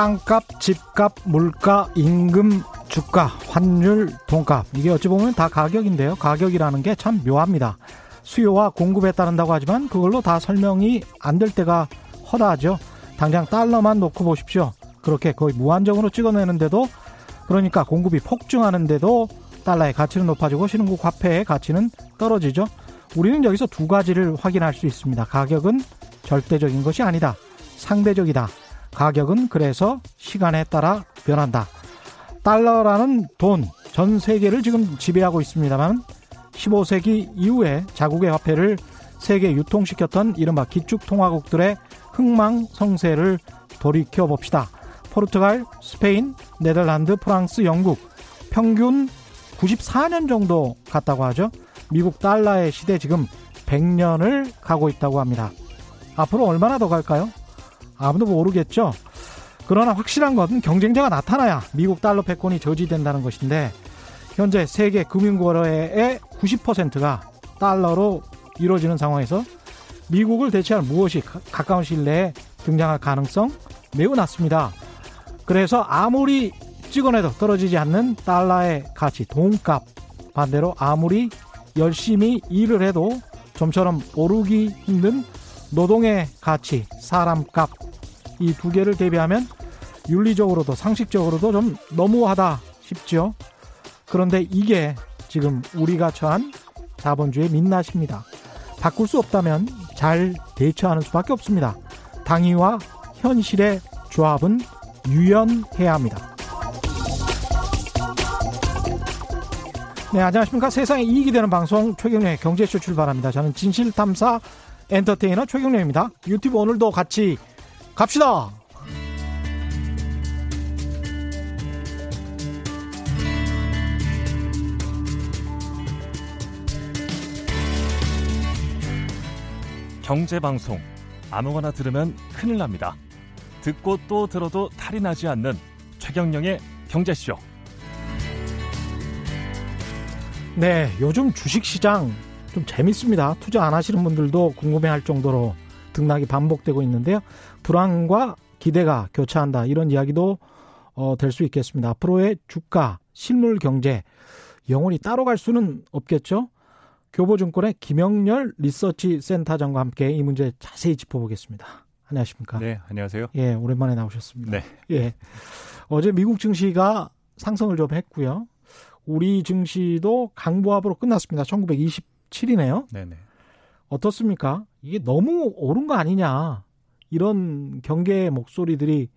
땅값, 집값, 물가, 임금, 주가, 환율, 돈값. 이게 어찌 보면 다 가격인데요. 가격이라는 게 참 묘합니다. 수요와 공급에 따른다고 하지만 그걸로 다 설명이 안 될 때가 허다하죠. 당장 달러만 놓고 보십시오. 그렇게 거의 무한정으로 찍어내는데도 그러니까 공급이 폭증하는데도 달러의 가치는 높아지고 신흥국 화폐의 가치는 떨어지죠. 우리는 여기서 두 가지를 확인할 수 있습니다. 가격은 절대적인 것이 아니다. 상대적이다. 가격은 그래서 시간에 따라 변한다. 달러라는 돈, 전 세계를 지금 지배하고 있습니다만 15세기 이후에 자국의 화폐를 세계 유통시켰던 이른바 기축통화국들의 흥망성쇠를 돌이켜 봅시다. 포르투갈, 스페인, 네덜란드, 프랑스, 영국 평균 94년 정도 갔다고 하죠. 미국 달러의 시대 지금 100년을 가고 있다고 합니다. 앞으로 얼마나 더 갈까요? 아무도 모르겠죠. 그러나 확실한 것은 경쟁자가 나타나야 미국 달러 패권이 저지된다는 것인데 현재 세계 금융거래의 90%가 달러로 이루어지는 상황에서 미국을 대체할 무엇이 가까운 시일 내에 등장할 가능성 매우 낮습니다. 그래서 아무리 찍어내도 떨어지지 않는 달러의 가치, 돈값 반대로 아무리 열심히 일을 해도 좀처럼 오르기 힘든 노동의 가치, 사람값 이 두 개를 대비하면 윤리적으로도 상식적으로도 좀 너무하다 싶죠. 그런데 이게 지금 우리가 처한 자본주의 민낯입니다. 바꿀 수 없다면 잘 대처하는 수밖에 없습니다. 당위와 현실의 조합은 유연해야 합니다. 네, 안녕하십니까. 세상에 이익이 되는 방송 최경련의 경제쇼 출발합니다. 저는 진실탐사 엔터테이너 최경련입니다. 유튜브 오늘도 같이 갑시다. 경제방송 아무거나 들으면 큰일 납니다. 듣고 또 들어도 탈이 나지 않는 최경령의 경제쇼. 네, 요즘 주식시장 좀 재밌습니다. 투자 안 하시는 분들도 궁금해할 정도로 등락이 반복되고 있는데요. 불안과 기대가 교차한다 이런 이야기도 어, 될 수 있겠습니다. 앞으로의 주가, 실물 경제 영원히 따로 갈 수는 없겠죠. 교보증권의 김영렬 리서치 센터장과 함께 이 문제 자세히 짚어보겠습니다. 안녕하십니까? 네, 안녕하세요. 예, 오랜만에 나오셨습니다. 네. 예. 어제 미국 증시가 상승을 좀 했고요. 우리 증시도 강보합으로 끝났습니다. 1927이네요. 네네. 어떻습니까? 이게 너무 오른 거 아니냐. 이런 경계의 목소리들이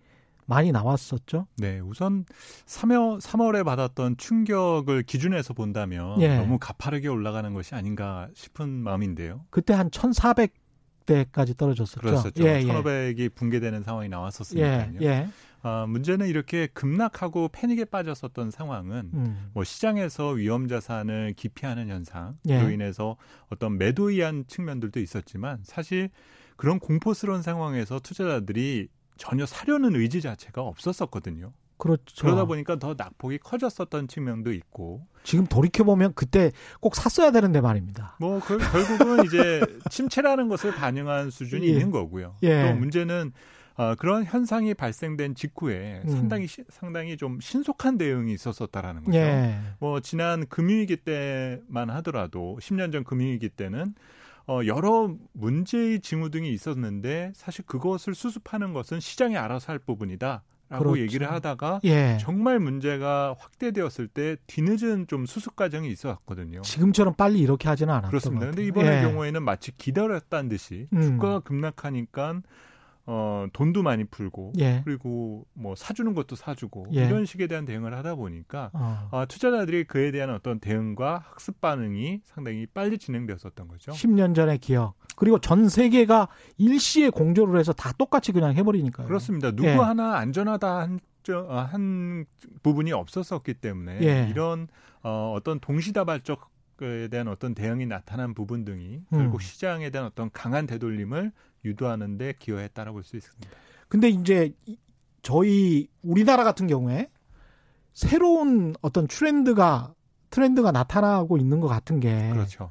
많이 나왔었죠. 네, 우선 3월, 3월에 받았던 충격을 기준해서 본다면 예. 너무 가파르게 올라가는 것이 아닌가 싶은 마음인데요. 그때 한 1,400대까지 떨어졌었죠. 그렇었죠. 예, 예. 1,500이 붕괴되는 상황이 나왔었으니까요. 예, 예. 아, 문제는 이렇게 급락하고 패닉에 빠졌었던 상황은 음. 뭐 시장에서 위험 자산을 기피하는 현상으로 예. 인해서 어떤 매도이한 측면들도 있었지만 사실 그런 공포스러운 상황에서 투자자들이 전혀 사려는 의지 자체가 없었었거든요. 그렇죠. 그러다 보니까 더 낙폭이 커졌었던 측면도 있고 지금 돌이켜 보면 그때 꼭 샀어야 되는데 말입니다. 뭐 그, 결국은 이제 침체라는 것을 반영한 수준이 예. 있는 거고요. 예. 또 문제는 어, 그런 현상이 발생된 직후에 음. 상당히 시- 상당히 좀 신속한 대응이 있었었다라는 거죠. 예. 뭐 지난 금융위기 때만 하더라도 10년 전 금융위기 때는 어, 여러 문제의 징후 등이 있었는데 사실 그것을 수습하는 것은 시장이 알아서 할 부분이다 라고 그렇죠. 얘기를 하다가 예. 정말 문제가 확대되었을 때 뒤늦은 좀 수습 과정이 있었거든요. 지금처럼 빨리 이렇게 하지는 않았던 그렇습니다. 것 근데. 이번의 예. 경우에는 마치 기다렸다는 듯이 음. 주가가 급락하니까 어, 돈도 많이 풀고 예. 그리고 뭐 사주는 것도 사주고 예. 이런 식에 대한 대응을 하다 보니까 어. 아, 투자자들이 그에 대한 어떤 대응과 학습 반응이 상당히 빨리 진행되었었던 거죠. 10년 전의 기억. 그리고 전 세계가 일시에 공조를 해서 다 똑같이 그냥 해버리니까요. 그렇습니다. 누구 예. 하나 안전하다 한, 저, 어, 한 부분이 없었었기 때문에 예. 이런 어, 어떤 동시다발적 에 대한 어떤 대응이 나타난 부분 등이 음. 결국 시장에 대한 어떤 강한 되돌림을 유도하는 데 기여했다고 볼 수 있습니다. 근데 이제 이- 저희 우리나라 같은 경우에 새로운 어떤 트렌드가 트렌드가 나타나고 있는 것 같은 게 그렇죠.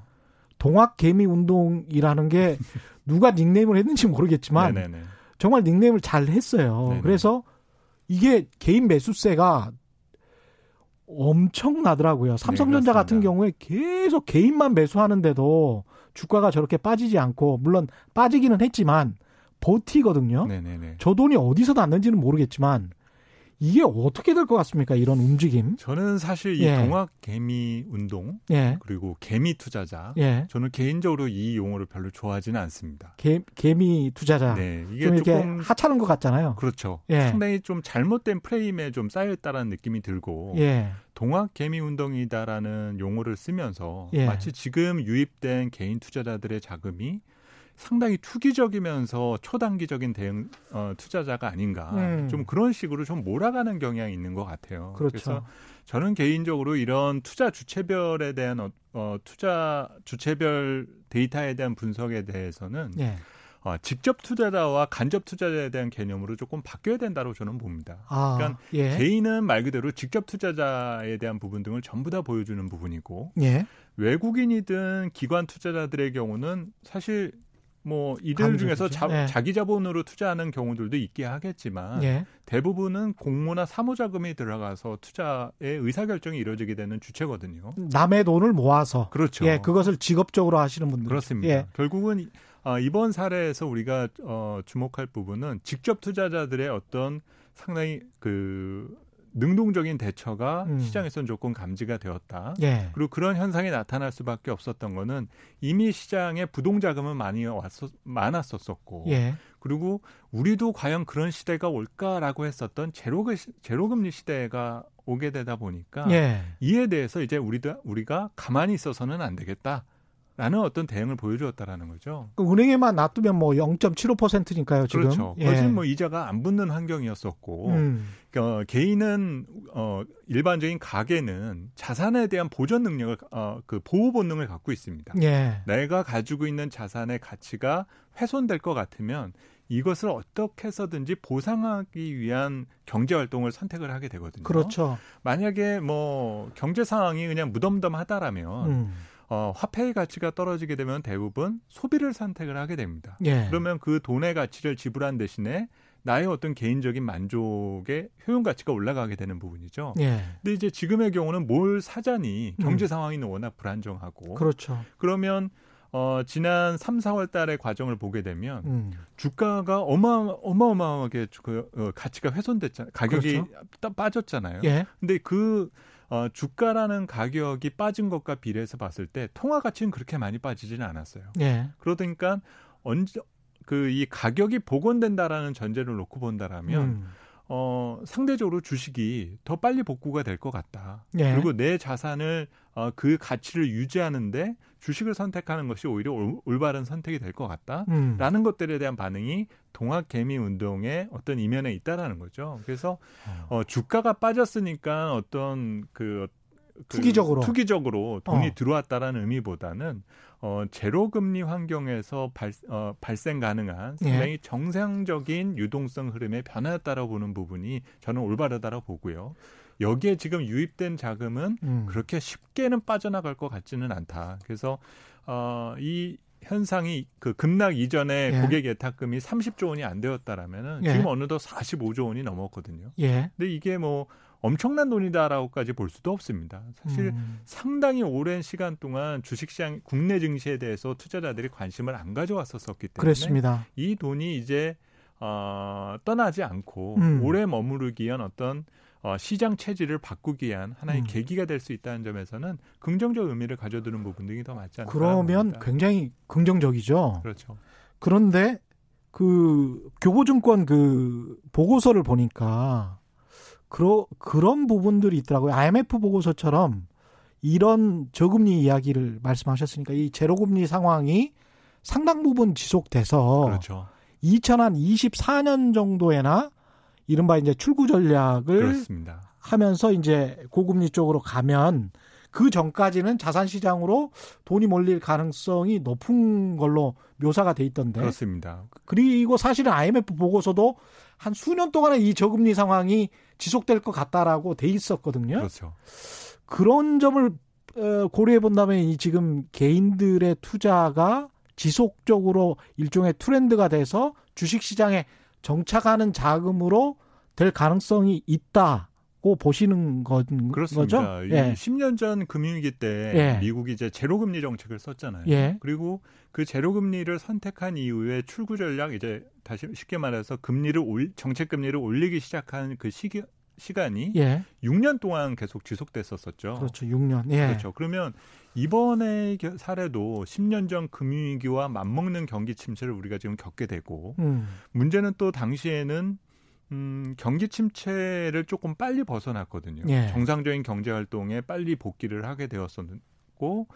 동학 개미 운동이라는 게 누가 닉네임을 했는지 모르겠지만 네네네. 정말 닉네임을 잘 했어요. 네네. 그래서 이게 개인 매수세가 엄청나더라고요. 삼성전자 네, 같은 경우에 계속 개인만 매수하는데도 주가가 저렇게 빠지지 않고 물론 빠지기는 했지만 버티거든요. 네네네. 저 돈이 어디서 났는지는 모르겠지만 이게 어떻게 될 것 같습니까? 이런 움직임. 저는 사실 이 예. 동학 개미 운동 예. 그리고 개미 투자자 예. 저는 개인적으로 이 용어를 별로 좋아하지는 않습니다. 개, 개미 투자자. 네, 이게 좀 이렇게 조금 하찮은 것 같잖아요. 그렇죠. 예. 상당히 좀 잘못된 프레임에 좀 쌓여 있다라는 느낌이 들고 예. 동학 개미 운동이다라는 용어를 쓰면서 예. 마치 지금 유입된 개인 투자자들의 자금이 상당히 투기적이면서 초단기적인 대응 어, 투자자가 아닌가 음. 좀 그런 식으로 좀 몰아가는 경향이 있는 것 같아요. 그렇죠. 래서 저는 개인적으로 이런 투자 주체별에 대한 어, 어, 투자 주체별 데이터에 대한 분석에 대해서는 예. 어, 직접 투자자와 간접 투자자에 대한 개념으로 조금 바뀌어야 된다고 저는 봅니다. 아, 그러니까 예. 개인은 말 그대로 직접 투자자에 대한 부분 등을 전부 다 보여주는 부분이고 예. 외국인이든 기관 투자자들의 경우는 사실 뭐 이들. 중에서 자, 예. 자기 자본으로 투자하는 경우들도 있게 하겠지만 예. 대부분은 공모나 사모 자금이 들어가서 투자의 의사 결정이 이루어지게 되는 주체거든요. 남의 돈을 모아서 그렇죠. 예, 그것을 직업적으로 하시는 분들 그렇습니다. 예. 결국은 이- 아, 이번 사례에서 우리가 어, 주목할 부분은 직접 투자자들의 어떤 상당히 그 능동적인 대처가 음. 시장에서는 조금 감지가 되었다. 예. 그리고 그런 현상이 나타날 수밖에 없었던 거는 이미 시장에 부동 자금은 많이 왔었 많았었었고 예. 그리고 우리도 과연 그런 시대가 올까라고 했었던 제로금 제로금리 시대가 오게 되다 보니까 예. 이에 대해서 이제 우리도 우리가 가만히 있어서는 안 되겠다 라는 어떤 대응을 보여주었다라는 거죠. 그 은행에만 놔두면 뭐 0.75%니까요, 지금. 그렇죠. 예. 거진 뭐 이자가 안 붙는 환경이었었고 음. 어, 개인은 어, 일반적인 가계는 자산에 대한 보전 능력을 어, 그 보호 본능을 갖고 있습니다. 예. 내가 가지고 있는 자산의 가치가 훼손될 것 같으면 이것을 어떻게 해서든지 보상하기 위한 경제 활동을 선택을 하게 되거든요. 그렇죠. 만약에 뭐 경제 상황이 그냥 무덤덤하다라면 음. 어, 화폐의 가치가 떨어지게 되면 대부분 소비를 선택을 하게 됩니다. 예. 그러면 그 돈의 가치를 지불한 대신에 나의 어떤 개인적인 만족의 효용 가치가 올라가게 되는 부분이죠. 예. 근데 이제 지금의 경우는 뭘 사자니 음. 경제 상황이 워낙 불안정하고 그렇죠. 그러면 어, 지난 3, 4월 달의 과정을 보게 되면 음. 주가가 어마, 어마어마하게 그, 어, 가치가 훼손됐잖아요. 가격이 그렇죠. 따- 빠졌잖아요. 예. 근데 그 어, 주가라는 가격이 빠진 것과 비례해서 봤을 때 통화 가치는 그렇게 많이 빠지지는 않았어요. 예. 그러니까 언제 그 이 가격이 복원된다라는 전제를 놓고 본다라면 음. 어, 상대적으로 주식이 더 빨리 복구가 될 것 같다. 예. 그리고 내 자산을 어, 그 가치를 유지하는데 주식을 선택하는 것이 오히려 올, 올바른 선택이 될 것 같다. 음. 라는 것들에 대한 반응이 동학 개미 운동의 어떤 이면에 있다라는 거죠. 그래서 어, 주가가 빠졌으니까 어떤 그, 그 투기적으로. 투기적으로 돈이 어. 들어왔다라는 의미보다는 어, 제로 금리 환경에서 발, 어, 발생 가능한 예. 상당히 정상적인 유동성 흐름의 변화였다라고 보는 부분이 저는 올바르다라고 보고요. 여기에 지금 유입된 자금은 음. 그렇게 쉽게는 빠져나갈 것 같지는 않다. 그래서 어, 이 현상이 그 급락 이전에 예. 고객 예탁금이 30조 원이 안 되었다라면은 예. 지금 어느덧 45조 원이 넘었거든요. 예. 근데 이게 뭐 엄청난 돈이다라고까지 볼 수도 없습니다. 사실 음. 상당히 오랜 시간 동안 주식시장 국내 증시에 대해서 투자자들이 관심을 안 가져왔었었기 때문에 그랬습니다. 이 돈이 이제 어, 떠나지 않고 음. 오래 머무르기 위한 어떤 어, 시장 체질을 바꾸기 위한 하나의 음. 계기가 될 수 있다는 점에서는 긍정적 의미를 가져두는 부분들이 더 맞지 않을까 그러면. 굉장히 긍정적이죠. 그렇죠. 그런데 그 교보증권 그 보고서를 보니까 그러, 그런 부분들이 있더라고요. IMF 보고서처럼 이런 저금리 이야기를 말씀하셨으니까 이 제로금리 상황이 상당 부분 지속돼서 그렇죠. 2024년 정도에나 이른바 이제 출구 전략을 그렇습니다. 하면서 이제 고금리 쪽으로 가면 그 전까지는 자산 시장으로 돈이 몰릴 가능성이 높은 걸로 묘사가 돼 있던데. 그렇습니다. 그리고 사실은 IMF 보고서도 한 수년 동안은 이 저금리 상황이 지속될 것 같다라고 돼 있었거든요. 그렇죠. 그런 점을 어, 고려해 본다면 이 지금 개인들의 투자가 지속적으로 일종의 트렌드가 돼서 주식 시장에 정착하는 자금으로 될 가능성이 있다고 보시는 거, 그렇습니다. 거죠? 예. 10년 전 금융위기 때 예. 미국이 이제 제로금리 정책을 썼잖아요. 예. 그리고 그 제로금리를 선택한 이후에 출구 전략 이제 다시 쉽게 말해서 금리를 올, 정책 금리를 올리기 시작한 그 시기 시간이 예. 6년 동안 계속 지속됐었었죠. 그렇죠. 6년. 예. 그렇죠. 그러면 이번의 겨- 사례도 10년 전 금융위기와 맞먹는 경기 침체를 우리가 지금 겪게 되고 음. 문제는 또 당시에는 음, 경기 침체를 조금 빨리 벗어났거든요. 예. 정상적인 경제 활동에 빨리 복귀를 하게 되었었고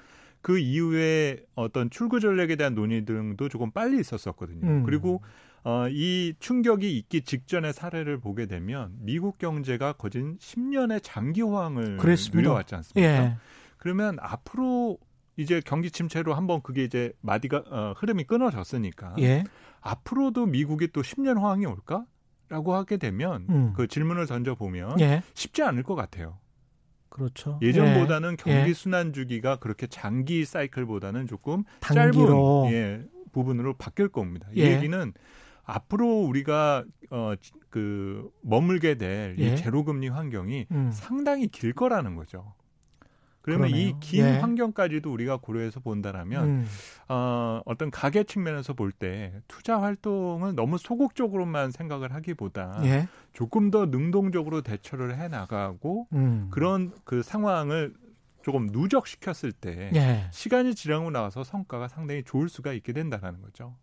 그 이후에 어떤 출구 전략에 대한 논의 등도 조금 빨리 있었었거든요. 음. 그리고 어, 이 충격이 있기 직전의 사례를 보게 되면 미국 경제가 거진 10년의 장기 호황을 그랬습니다. 누려왔지 않습니까? 예. 그러면 앞으로 이제 경기 침체로 한번 그게 이제 마디가 어, 흐름이 끊어졌으니까 예. 앞으로도 미국이 또 10년 호황이 올까? 라고 하게 되면 음. 그 질문을 던져 보면 예. 쉽지 않을 것 같아요. 그렇죠. 예전보다는 예. 경기 예. 순환 주기가 그렇게 장기 사이클보다는 조금 단기로 짧은 예, 부분으로 바뀔 겁니다. 이 예. 얘기는 앞으로 우리가 어 그 머물게 될이 예. 제로금리 환경이 음. 상당히 길 거라는 거죠. 그러면 그러네요. 이긴 예. 환경까지도 우리가 고려해서 본다라면 음. 어, 어떤 가계 측면에서 볼 때 투자 활동을 너무 소극적으로만 생각을 하기보다 예. 조금 더 능동적으로 대처를 해 나가고 음. 그런 그 상황을 조금 누적시켰을 때 예. 시간이 지나고 나서 성과가 상당히 좋을 수가 있게 된다라는 거죠.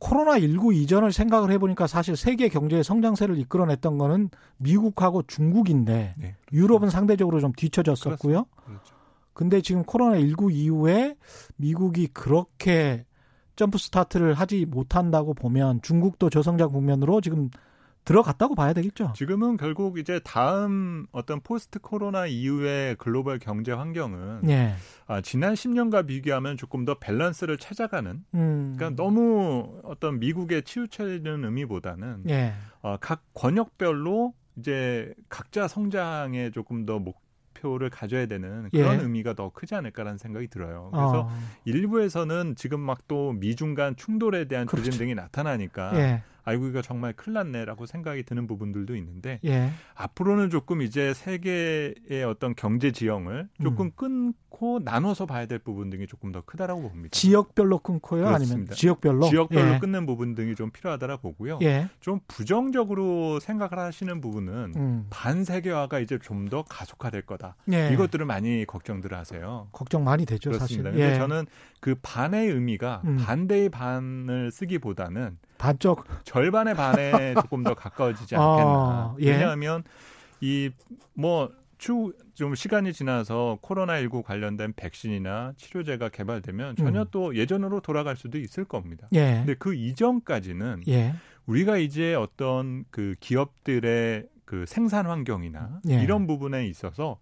코로나 19 이전을 생각을 해보니까 사실 세계 경제의 성장세를 이끌어냈던 거는 미국하고 중국인데 네. 유럽은 상대적으로 좀 뒤처졌었고요. 그렇죠. 근데 지금 코로나19 이후에 미국이 그렇게 점프 스타트를 하지 못한다고 보면 중국도 저성장 국면으로 지금 들어갔다고 봐야 되겠죠. 지금은 결국 이제 다음 어떤 포스트 코로나 이후의 글로벌 경제 환경은 예. 아, 지난 10년과 비교하면 조금 더 밸런스를 찾아가는 음. 그러니까 너무 어떤 미국에 치우쳐지는 의미보다는 예. 어, 각 권역별로 이제 각자 성장에 조금 더 목표를 가져야 되는 그런 예. 의미가 더 크지 않을까라는 생각이 들어요. 그래서 어. 일부에서는 지금 막 또 미중 간 충돌에 대한 그렇죠. 조짐 등이 나타나니까 예. 아이고 이거 정말 큰일 났네라고 생각이 드는 부분들도 있는데 예. 앞으로는 조금 이제 세계의 어떤 경제 지형을 조금 음. 끊고 나눠서 봐야 될 부분 등이 조금 더 크다라고 봅니다. 지역별로 끊고요, 아니면 그렇습니다. 지역별로 지역별로 예. 끊는 부분 등이 좀 필요하다라 보고요. 예. 좀 부정적으로 생각을 하시는 부분은 음. 반세계화가 이제 좀 더 가속화될 거다. 예. 이것들을 많이 걱정들 하세요. 걱정 많이 되죠, 그렇습니다. 사실. 근데 예. 저는 그 반의 의미가 음. 반대의 반을 쓰기보다는 반쪽 절반의 반에 조금 더 가까워지지 않겠나. 어, 예. 왜냐하면 이뭐 추 좀 시간이 지나서 코로나19 관련된 백신이나 치료제가 개발되면 전혀 음. 또 예전으로 돌아갈 수도 있을 겁니다. 예. 근데 그 이전까지는 예. 우리가 이제 어떤 그 기업들의 그 생산 환경이나 예. 이런 부분에 있어서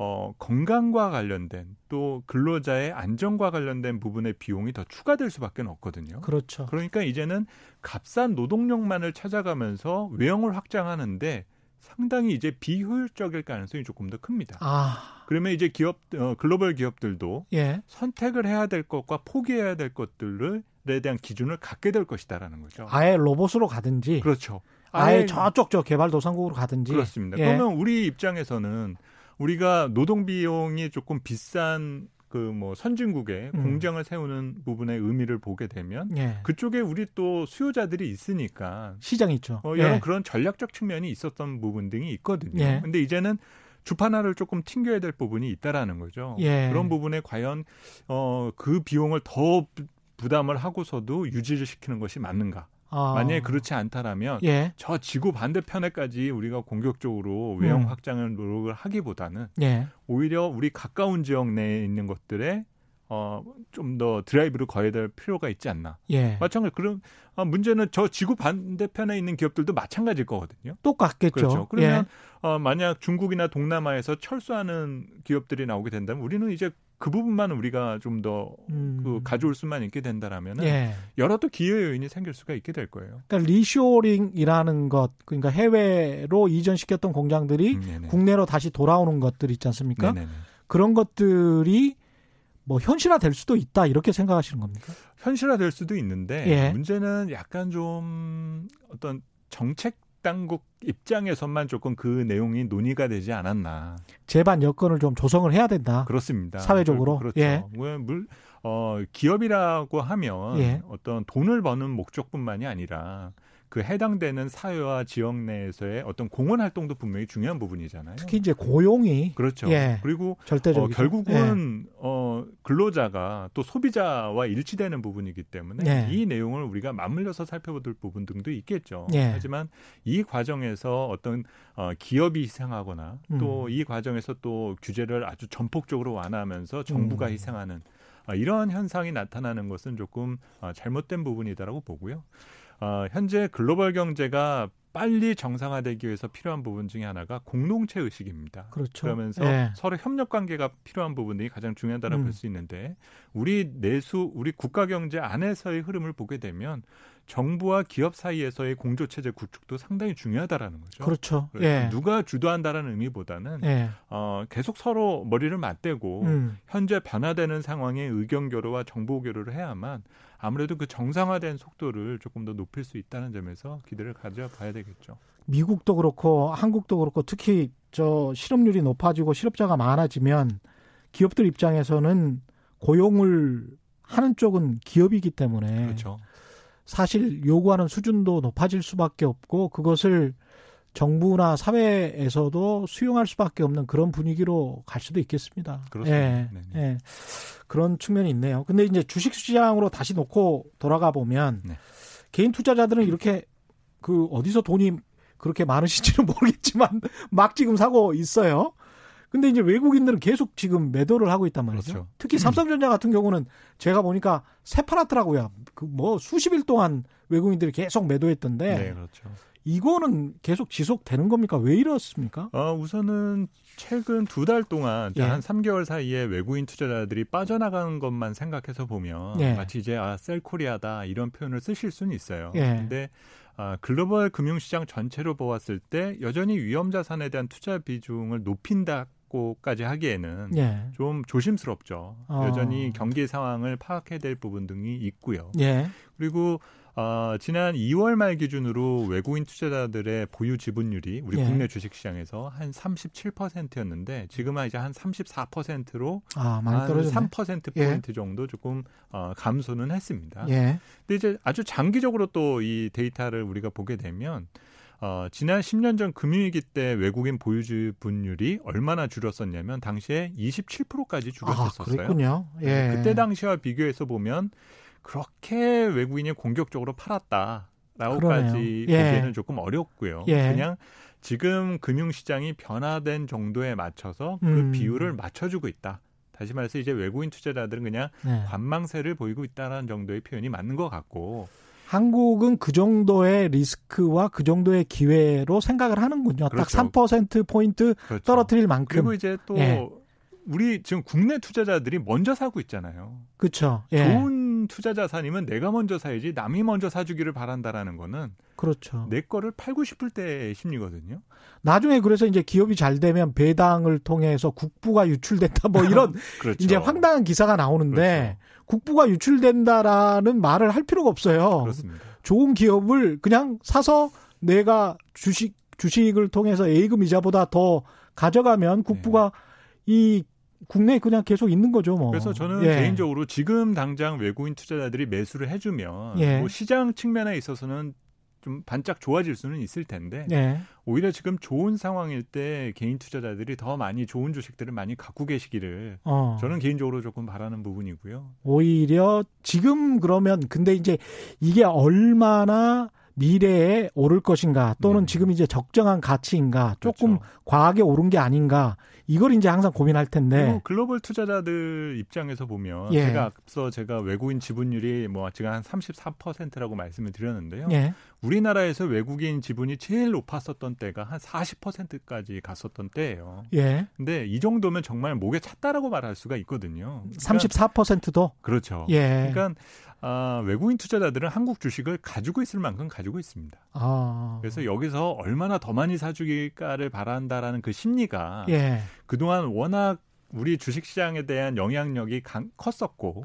어 건강과 관련된 또 근로자의 안전과 관련된 부분의 비용이 더 추가될 수밖에 없거든요. 그렇죠. 그러니까 이제는 값싼 노동력만을 찾아가면서 외형을 확장하는데 상당히 이제 비효율적일 가능성이 조금 더 큽니다. 아, 그러면 이제 기업 어, 글로벌 기업들도 예. 선택을 해야 될 것과 포기해야 될 것들에 대한 기준을 갖게 될 것이다라는 거죠. 아예 로봇으로 가든지 그렇죠. 아예 아예 저쪽 저 개발도상국으로 가든지 그렇습니다. 예. 그러면 우리 입장에서는 우리가 노동 비용이 조금 비싼 그뭐 선진국에 음. 공장을 세우는 부분의 의미를 보게 되면 예. 그쪽에 우리 또 수요자들이 있으니까 시장 있죠. 어, 예. 여러 그런 전략적 측면이 있었던 부분 등이 있거든요. 예. 근데 이제는 주판화를 조금 튕겨야 될 부분이 있다라는 거죠. 예. 그런 부분에 과연 어, 그 비용을 더 부- 부담을 하고서도 유지를 시키는 것이 맞는가? 아, 만약에 그렇지 않다라면 예. 저 지구 반대편에까지 우리가 공격적으로 외형 음. 확장을 노력을 하기보다는 예. 오히려 우리 가까운 지역 내에 있는 것들에 어, 좀 더 드라이브를 걸어야 될 필요가 있지 않나. 예. 마찬가지 그럼 아, 문제는 저 지구 반대편에 있는 기업들도 마찬가지일 거거든요. 똑같겠죠. 그렇죠. 그러면 예. 어, 만약 중국이나 동남아에서 철수하는 기업들이 나오게 된다면 우리는 이제 그 부분만 우리가 좀더 음. 그 가져올 수만 있게 된다라면은 예. 여러 또 기회 요인이 생길 수가 있게 될 거예요. 그러니까 리쇼링이라는 것, 그러니까 해외로 이전시켰던 공장들이 음. 국내로 다시 돌아오는 것들 있지 않습니까? 네네네. 그런 것들이 뭐 현실화 될 수도 있다 이렇게 생각하시는 겁니까? 현실화 될 수도 있는데 예. 문제는 약간 좀 어떤 정책 당국 입장에서만 조금 그 내용이 논의가 되지 않았나. 제반 여건을 좀 조성을 해야 된다. 그렇습니다. 사회적으로. 그렇죠. 예. 물, 어, 기업이라고 하면 예. 어떤 돈을 버는 목적뿐만이 아니라 그 해당되는 사회와 지역 내에서의 어떤 공헌 활동도 분명히 중요한 부분이잖아요. 특히 이제 고용이 그렇죠. 예. 그리고 절대적이죠. 어, 결국은 어, 근로자가 또 소비자와 일치되는 부분이기 때문에 예. 이 내용을 우리가 맞물려서 살펴볼 부분 등도 있겠죠. 예. 하지만 이 과정에서 어떤 어, 기업이 희생하거나 음. 또이 과정에서 또 규제를 아주 전폭적으로 완화하면서 정부가 음. 희생하는 어, 이러한 현상이 나타나는 것은 조금 어, 잘못된 부분이다라고 보고요. 어, 현재 글로벌 경제가 빨리 정상화되기 위해서 필요한 부분 중에 하나가 공동체 의식입니다. 그렇죠. 그러면서 예. 서로 협력 관계가 필요한 부분이 가장 중요하다고 음. 볼수 있는데 우리 내수 우리 국가 경제 안에서의 흐름을 보게 되면 정부와 기업 사이에서의 공조 체제 구축도 상당히 중요하다라는 거죠. 그렇죠. 예. 누가 주도한다라는 의미보다는 예. 어, 계속 서로 머리를 맞대고 음. 현재 변화되는 상황에 의견 교류와 정보 교류를 해야만 아무래도 그 정상화된 속도를 조금 더 높일 수 있다는 점에서 기대를 가져봐야 되겠죠. 미국도 그렇고 한국도 그렇고 특히 저 실업률이 높아지고 실업자가 많아지면 기업들 입장에서는 고용을 하는 쪽은 기업이기 때문에 그렇죠. 사실 요구하는 수준도 높아질 수밖에 없고 그것을 정부나 사회에서도 수용할 수밖에 없는 그런 분위기로 갈 수도 있겠습니다. 그렇습니다. 예, 네네. 예. 그런 측면이 있네요. 근데 이제 주식 시장으로 다시 놓고 돌아가 보면 네. 개인 투자자들은 이렇게 그 어디서 돈이 그렇게 많으실지는 모르겠지만 막 지금 사고 있어요. 근데 이제 외국인들은 계속 지금 매도를 하고 있단 말이죠. 그렇죠. 특히 삼성전자 같은 경우는 제가 보니까 새파랗더라고요. 그 뭐 수십 일 동안 외국인들이 계속 매도했던데 네, 그렇죠. 이거는 계속 지속되는 겁니까? 왜 이렇습니까? 어, 우선은 최근 두 달 동안 예. 한 3개월 사이에 외국인 투자자들이 빠져나가는 것만 생각해서 보면 예. 마치 이제 아, 셀코리아다 이런 표현을 쓰실 수는 있어요. 예. 근데 아, 글로벌 금융시장 전체로 보았을 때 여전히 위험 자산에 대한 투자 비중을 높인다 고까지 하기에는 예. 좀 조심스럽죠. 어. 여전히 경기 상황을 파악해야 될 부분 등이 있고요. 예. 그리고 어, 지난 2월 말 기준으로 외국인 투자자들의 보유 지분율이 우리 예. 국내 주식시장에서 한 37%였는데 지금은 이제 한 34%로 아, 많이 한 떨어졌네. 3% 포인트 정도 조금 어, 감소는 했습니다. 예. 근데 이제 아주 장기적으로 또 이 데이터를 우리가 보게 되면 어, 지난 10년 전 금융위기 때 외국인 보유 지분율이 얼마나 줄었었냐면 당시에 27%까지 아, 줄었었어요. 그랬군요. 예. 그때 당시와 비교해서 보면 그렇게 외국인이 공격적으로 팔았다라고까지. 예. 보기에는 조금 어렵고요. 예. 그냥 지금 금융시장이 변화된 정도에 맞춰서 그 음. 비율을 맞춰주고 있다. 다시 말해서 이제 외국인 투자자들은 그냥 네. 관망세를 보이고 있다는 정도의 표현이 맞는 것 같고 한국은 그 정도의 리스크와 그 정도의 기회로 생각을 하는군요. 그렇죠. 딱3% 포인트 그렇죠. 떨어뜨릴 만큼. 그리고 이제 또 예. 우리 지금 국내 투자자들이 먼저 사고 있잖아요. 그렇죠. 예. 좋은 투자 자산이면 내가 먼저 사야지 남이 먼저 사주기를 바란다라는 거는 그렇죠. 내 거를 팔고 싶을 때의 심리거든요. 나중에 그래서 이제 기업이 잘 되면 배당을 통해서 국부가 유출된다 뭐 이런 그렇죠. 이제 황당한 기사가 나오는데 그렇죠. 국부가 유출된다라는 말을 할 필요가 없어요. 그렇습니다. 좋은 기업을 그냥 사서 내가 주식 주식을 통해서 예금 이자보다 더 가져가면 국부가 이 국내에 그냥 계속 있는 거죠, 뭐. 그래서 저는 예. 개인적으로 지금 당장 외국인 투자자들이 매수를 해주면 예. 뭐 시장 측면에 있어서는 좀 반짝 좋아질 수는 있을 텐데 예. 오히려 지금 좋은 상황일 때 개인 투자자들이 더 많이 좋은 주식들을 많이 갖고 계시기를 어. 저는 개인적으로 조금 바라는 부분이고요. 오히려 지금 그러면 근데 이제 이게 얼마나 미래에 오를 것인가 또는 네. 지금 이제 적정한 가치인가 조금 그렇죠. 과하게 오른 게 아닌가 이걸 이제 항상 고민할 텐데 글로벌 투자자들 입장에서 보면 예. 제가 앞서 제가 외국인 지분율이 뭐 지금 한 34%라고 말씀을 드렸는데요. 예. 우리나라에서 외국인 지분이 제일 높았었던 때가 한 40%까지 갔었던 때예요. 예. 근데 이 정도면 정말 목에 찼다라고 말할 수가 있거든요. 그러니까 34%도 그렇죠. 예. 그러니까 아, 외국인 투자자들은 한국 주식을 가지고 있을 만큼 가지고 있습니다. 아. 그래서 여기서 얼마나 더 많이 사주기가를 바란다라는 그 심리가 예. 그동안 워낙 우리 주식 시장에 대한 영향력이 강, 컸었고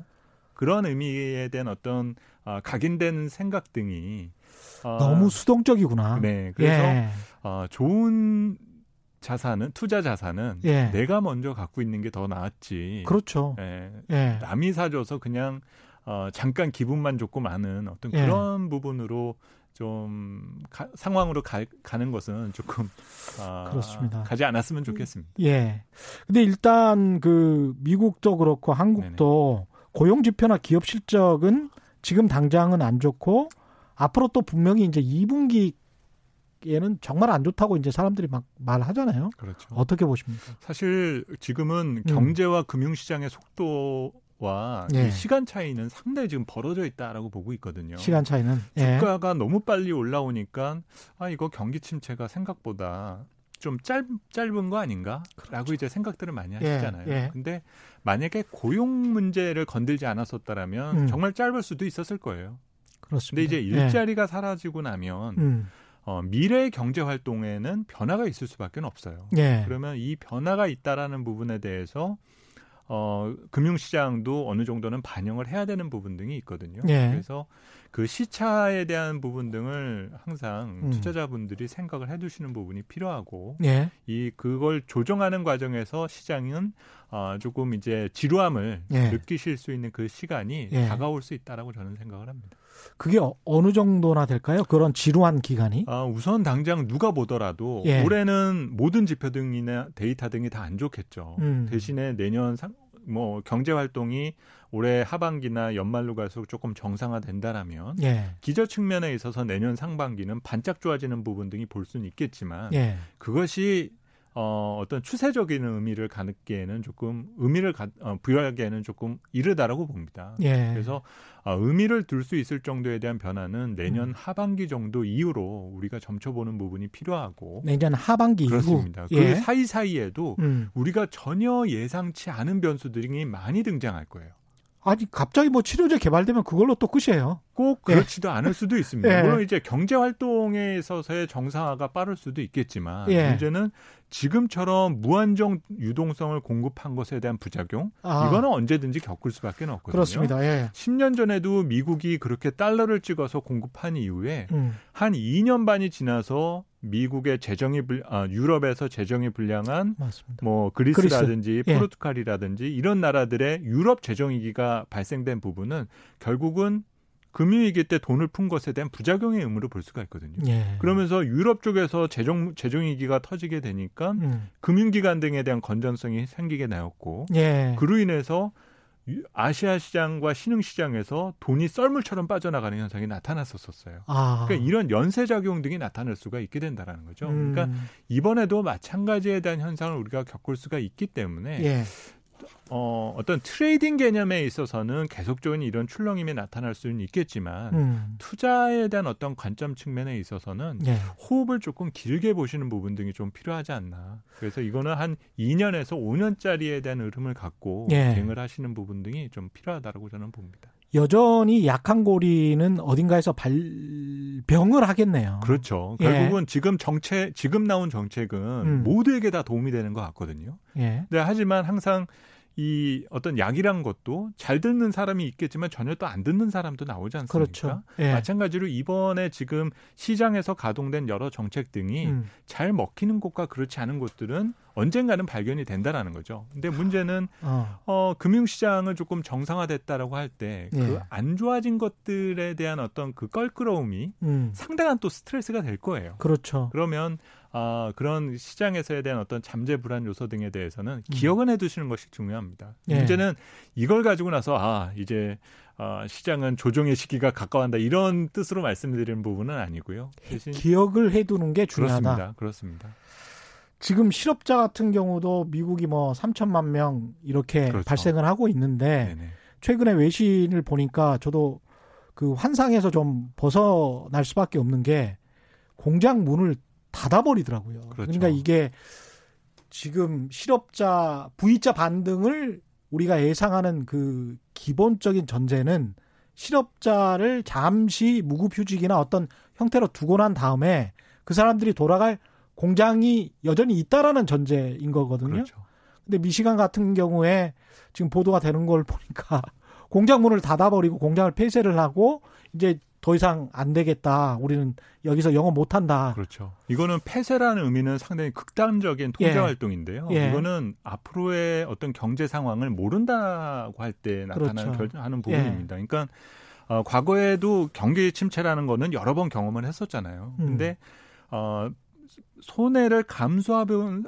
그런 의미에 대한 어떤 어, 각인된 생각 등이 어, 너무 수동적이구나. 네, 그래서 예. 어, 좋은 자산은 투자 자산은 예. 내가 먼저 갖고 있는 게 더 나았지. 그렇죠. 예. 예. 남이 사줘서 그냥 어, 잠깐 기분만 좋고 많은 어떤 예. 그런 부분으로 좀 가, 상황으로 가, 는 것은 조금 아, 그렇습니다. 가지 않았으면 좋겠습니다. 예. 근데 일단 그 미국도 그렇고 한국도 네네. 고용 지표나 기업 실적은 지금 당장은 안 좋고 앞으로 또 분명히 이제 2분기 에는 정말 안 좋다고 이제 사람들이 막 말하잖아요. 그렇죠. 어떻게 보십니까? 사실 지금은 음. 경제와 금융시장의 속도 와 예. 시간 차이는 상당히 지금 벌어져 있다라고 보고 있거든요. 시간 차이는 예. 주가가 너무 빨리 올라오니까 아 이거 경기 침체가 생각보다 좀 짧, 짧은 거 아닌가라고 그렇죠. 이제 생각들을 많이 예, 하시잖아요. 예, 예. 근데 만약에 고용 문제를 건들지 않았었다라면 음. 정말 짧을 수도 있었을 거예요. 그렇습니다. 근데 이제 일자리가 예. 사라지고 나면 음. 어, 미래 경제 활동에는 변화가 있을 수밖에 없어요. 예. 그러면 이 변화가 있다라는 부분에 대해서 어, 금융시장도 어느 정도는 반영을 해야 되는 부분 등이 있거든요. 예. 그래서 그 시차에 대한 부분 등을 항상 음. 투자자분들이 생각을 해두시는 부분이 필요하고 예. 이 그걸 조정하는 과정에서 시장은 어, 조금 이제 지루함을 예. 느끼실 수 있는 그 시간이 예. 다가올 수 있다라고 저는 생각을 합니다. 그게 어, 어느 정도나 될까요? 그런 지루한 기간이? 아, 우선 당장 누가 보더라도 예. 올해는 모든 지표 등이나 데이터 등이 다 안 좋겠죠. 음. 대신에 내년 상, 뭐 경제 활동이 올해 하반기나 연말로 갈수록 조금 정상화된다라면 예. 기저 측면에 있어서 내년 상반기는 반짝 좋아지는 부분 등이 볼 수는 있겠지만 예. 그것이 어, 어떤 추세적인 의미를 갖기에는 조금 의미를 가, 어, 부여하기에는 조금 이르다라고 봅니다. 예. 그래서 어, 의미를 둘 수 있을 정도에 대한 변화는 내년 음. 하반기 정도 이후로 우리가 점쳐보는 부분이 필요하고 내년 하반기 그렇습니다. 이후. 그 사이 사이에도 음. 우리가 전혀 예상치 않은 변수들이 많이 등장할 거예요. 아니 갑자기 뭐 치료제 개발되면 그걸로 또 끝이에요. 꼭 예. 그렇지도 예. 않을 수도 있습니다. 예. 물론 이제 경제 활동에 있어서의 정상화가 빠를 수도 있겠지만 예. 문제는 지금처럼 무한정 유동성을 공급한 것에 대한 부작용 아. 이거는 언제든지 겪을 수밖에 없거든요. 그렇습니다. 예. 10년 전에도 미국이 그렇게 달러를 찍어서 공급한 이후에 음. 한 2년 반이 지나서 미국의 재정이 불, 아, 유럽에서 재정이 불량한 맞습니다. 뭐 그리스라든지 그리스. 포르투갈이라든지 이런 나라들의 유럽 재정 위기가 발생된 부분은 결국은 금융위기 때 돈을 푼 것에 대한 부작용의 의무로 볼 수가 있거든요. 예. 그러면서 유럽 쪽에서 재정 재정 위기가 터지게 되니까 음. 금융기관 등에 대한 건전성이 생기게 나였고 예. 그로 인해서 아시아 시장과 신흥 시장에서 돈이 썰물처럼 빠져나가는 현상이 나타났었었어요. 아. 그러니까 이런 연쇄 작용 등이 나타날 수가 있게 된다라는 거죠. 음. 그러니까 이번에도 마찬가지에 대한 현상을 우리가 겪을 수가 있기 때문에 예. 어, 어떤 트레이딩 개념에 있어서는 계속적인 이런 출렁임이 나타날 수는 있겠지만 음. 투자에 대한 어떤 관점 측면에 있어서는 예. 호흡을 조금 길게 보시는 부분 등이 좀 필요하지 않나. 그래서 이거는 한 2년에서 5년짜리에 대한 흐름을 갖고 예. 대응을 하시는 부분 등이 좀 필요하다고 저는 봅니다. 여전히 약한 고리는 어딘가에서 발병을 하겠네요. 그렇죠. 예. 결국은 지금 정책, 지금 나온 정책은 음. 모두에게 다 도움이 되는 것 같거든요. 예. 네, 하지만 항상 이 어떤 약이란 것도 잘 듣는 사람이 있겠지만 전혀 또 안 듣는 사람도 나오지 않습니까? 그렇죠. 예. 마찬가지로 이번에 지금 시장에서 가동된 여러 정책 등이 음. 잘 먹히는 곳과 그렇지 않은 곳들은 언젠가는 발견이 된다라는 거죠. 근데 문제는 어, 어 금융시장을 조금 정상화됐다라고 할 때 그안 예. 좋아진 것들에 대한 어떤 그 껄끄러움이 음. 상당한 또 스트레스가 될 거예요. 그렇죠. 그러면 아, 그런 시장에서에 대한 어떤 잠재 불안 요소 등에 대해서는 음. 기억은 해두시는 것이 중요합니다. 예. 문제는 이걸 가지고 나서 아 이제 어, 시장은 조정의 시기가 가까워한다 이런 뜻으로 말씀드리는 부분은 아니고요. 대신 기억을 해두는 게 중요하다. 그렇습니다. 그렇습니다. 지금 실업자 같은 경우도 미국이 뭐 3천만 명 이렇게 그렇죠. 발생을 하고 있는데 네네. 최근에 외신을 보니까 저도 그 환상에서 좀 벗어날 수밖에 없는 게 공장 문을 닫아버리더라고요. 그렇죠. 그러니까 이게 지금 실업자 V자 반등을 우리가 예상하는 그 기본적인 전제는 실업자를 잠시 무급휴직이나 어떤 형태로 두고 난 다음에 그 사람들이 돌아갈 공장이 여전히 있다라는 전제인 거거든요. 그렇죠. 근데 미시간 같은 경우에 지금 보도가 되는 걸 보니까 공장 문을 닫아버리고 공장을 폐쇄를 하고 이제 더 이상 안 되겠다. 우리는 여기서 영업 못 한다. 그렇죠. 이거는 폐쇄라는 의미는 상당히 극단적인 통제 예. 활동인데요. 예. 이거는 앞으로의 어떤 경제 상황을 모른다고 할 때 나타나는 그렇죠. 결, 하는 부분입니다. 그러니까 어, 과거에도 경기 침체라는 거는 여러 번 경험을 했었잖아요. 음. 근데 어, 손해를 감수하면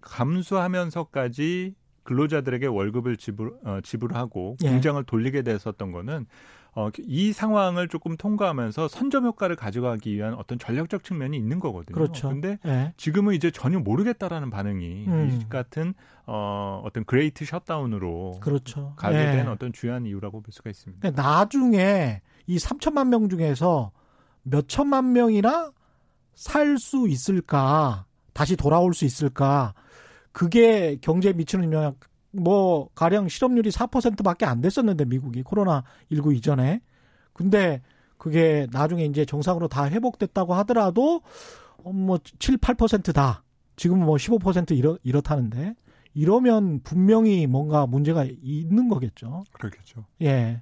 감수하면서까지 근로자들에게 월급을 지불 어, 지불하고 예. 공장을 돌리게 됐었던 거는 어, 이 상황을 조금 통과하면서 선점 효과를 가져가기 위한 어떤 전략적 측면이 있는 거거든요. 그렇죠. 근데 예. 지금은 이제 전혀 모르겠다라는 반응이 음. 이 같은 어, 어떤 Great Shutdown으로 그렇죠. 가게 예. 된 어떤 주요한 이유라고 볼 수가 있습니다. 나중에 이 3천만 명 중에서 몇 천만 명이나 살 수 있을까? 다시 돌아올 수 있을까? 그게 경제에 미치는 영향, 뭐, 가령 실업률이 4%밖에 안 됐었는데, 미국이. 코로나 19 이전에. 근데 그게 나중에 이제 정상으로 다 회복됐다고 하더라도, 어, 뭐, 7, 8%다. 지금은 뭐15% 이렇, 이렇다는데. 이러면 분명히 뭔가 문제가 있는 거겠죠. 그렇겠죠. 예.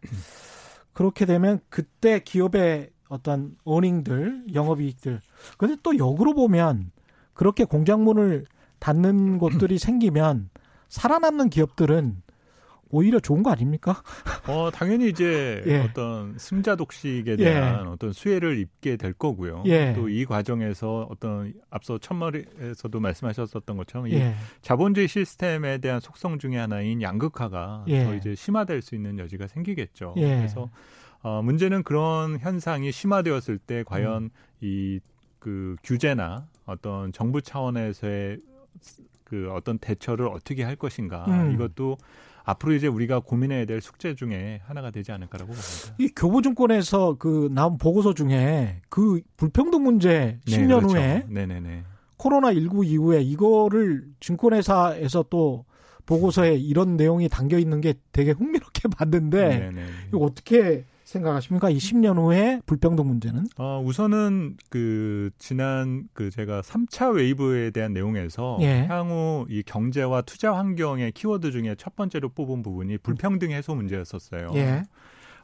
그렇게 되면 그때 기업의 어떤 어닝들, 영업이익들. 근데 또 역으로 보면 그렇게 공장문을 닫는 곳들이 생기면 살아남는 기업들은 오히려 좋은 거 아닙니까? 어, 당연히 이제 예. 어떤 승자 독식에 대한 어떤 수혜를 입게 될 거고요. 예. 또이 과정에서 어떤 앞서 첫머리에서도 말씀하셨었던 것처럼 이 예. 자본주의 시스템에 대한 속성 중의 하나인 양극화가 예. 더 이제 심화될 수 있는 여지가 생기겠죠. 예. 그래서 어, 문제는 그런 현상이 심화되었을 때 과연 음. 이그 규제나 어떤 정부 차원에서의 그 어떤 대처를 어떻게 할 것인가 음. 이것도 앞으로 이제 우리가 고민해야 될 숙제 중에 하나가 되지 않을까라고 봅니다. 이 교보증권에서 그 나온 보고서 중에 그 불평등 문제 10년 그렇죠. 후에 네네네. 코로나 19 이후에 이거를 증권회사에서 또 보고서에 이런 내용이 담겨 있는 게 되게 흥미롭게 봤는데 네네. 이거 어떻게 생각하십니까? 이 10년 후에 불평등 문제는? 어, 우선은 그 지난 그 제가 3차 웨이브에 대한 내용에서 예. 향후 이 경제와 투자 환경의 키워드 중에 첫 번째로 뽑은 부분이 불평등 해소 문제였었어요. 예.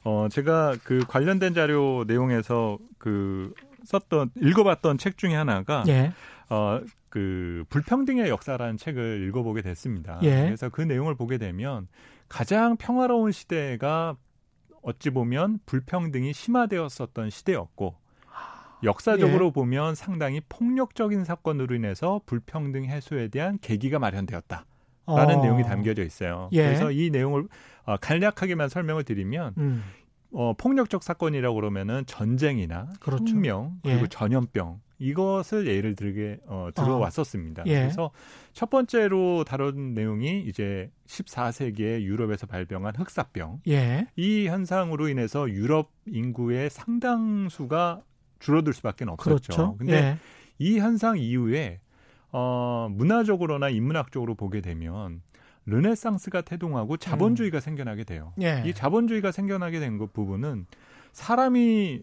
어, 제가 그 관련된 자료 내용에서 그 썼던 읽어봤던 책 중에 하나가 예. 어, 그 불평등의 역사라는 책을 읽어보게 됐습니다. 예. 그래서 그 내용을 보게 되면 가장 평화로운 시대가 어찌 보면 불평등이 심화되었었던 시대였고 역사적으로 예. 보면 상당히 폭력적인 사건으로 인해서 불평등 해소에 대한 계기가 마련되었다 라는 어. 내용이 담겨져 있어요. 예. 그래서 이 내용을 어, 간략하게만 설명을 드리면 음. 어, 폭력적 사건이라고 그러면은 전쟁이나 그렇죠. 혁명 그리고 예. 전염병 이것을 예를 들게 어, 들어왔었습니다. 예. 그래서 첫 번째로 다룬 내용이 이제 14세기에 유럽에서 발병한 흑사병 예. 이 현상으로 인해서 유럽 인구의 상당수가 줄어들 수밖에 없었죠. 그렇죠. 근데 예. 이 현상 이후에 어, 문화적으로나 인문학적으로 보게 되면 르네상스가 태동하고 자본주의가 생겨나게 돼요. 예. 이 자본주의가 생겨나게 된것 부분은 사람이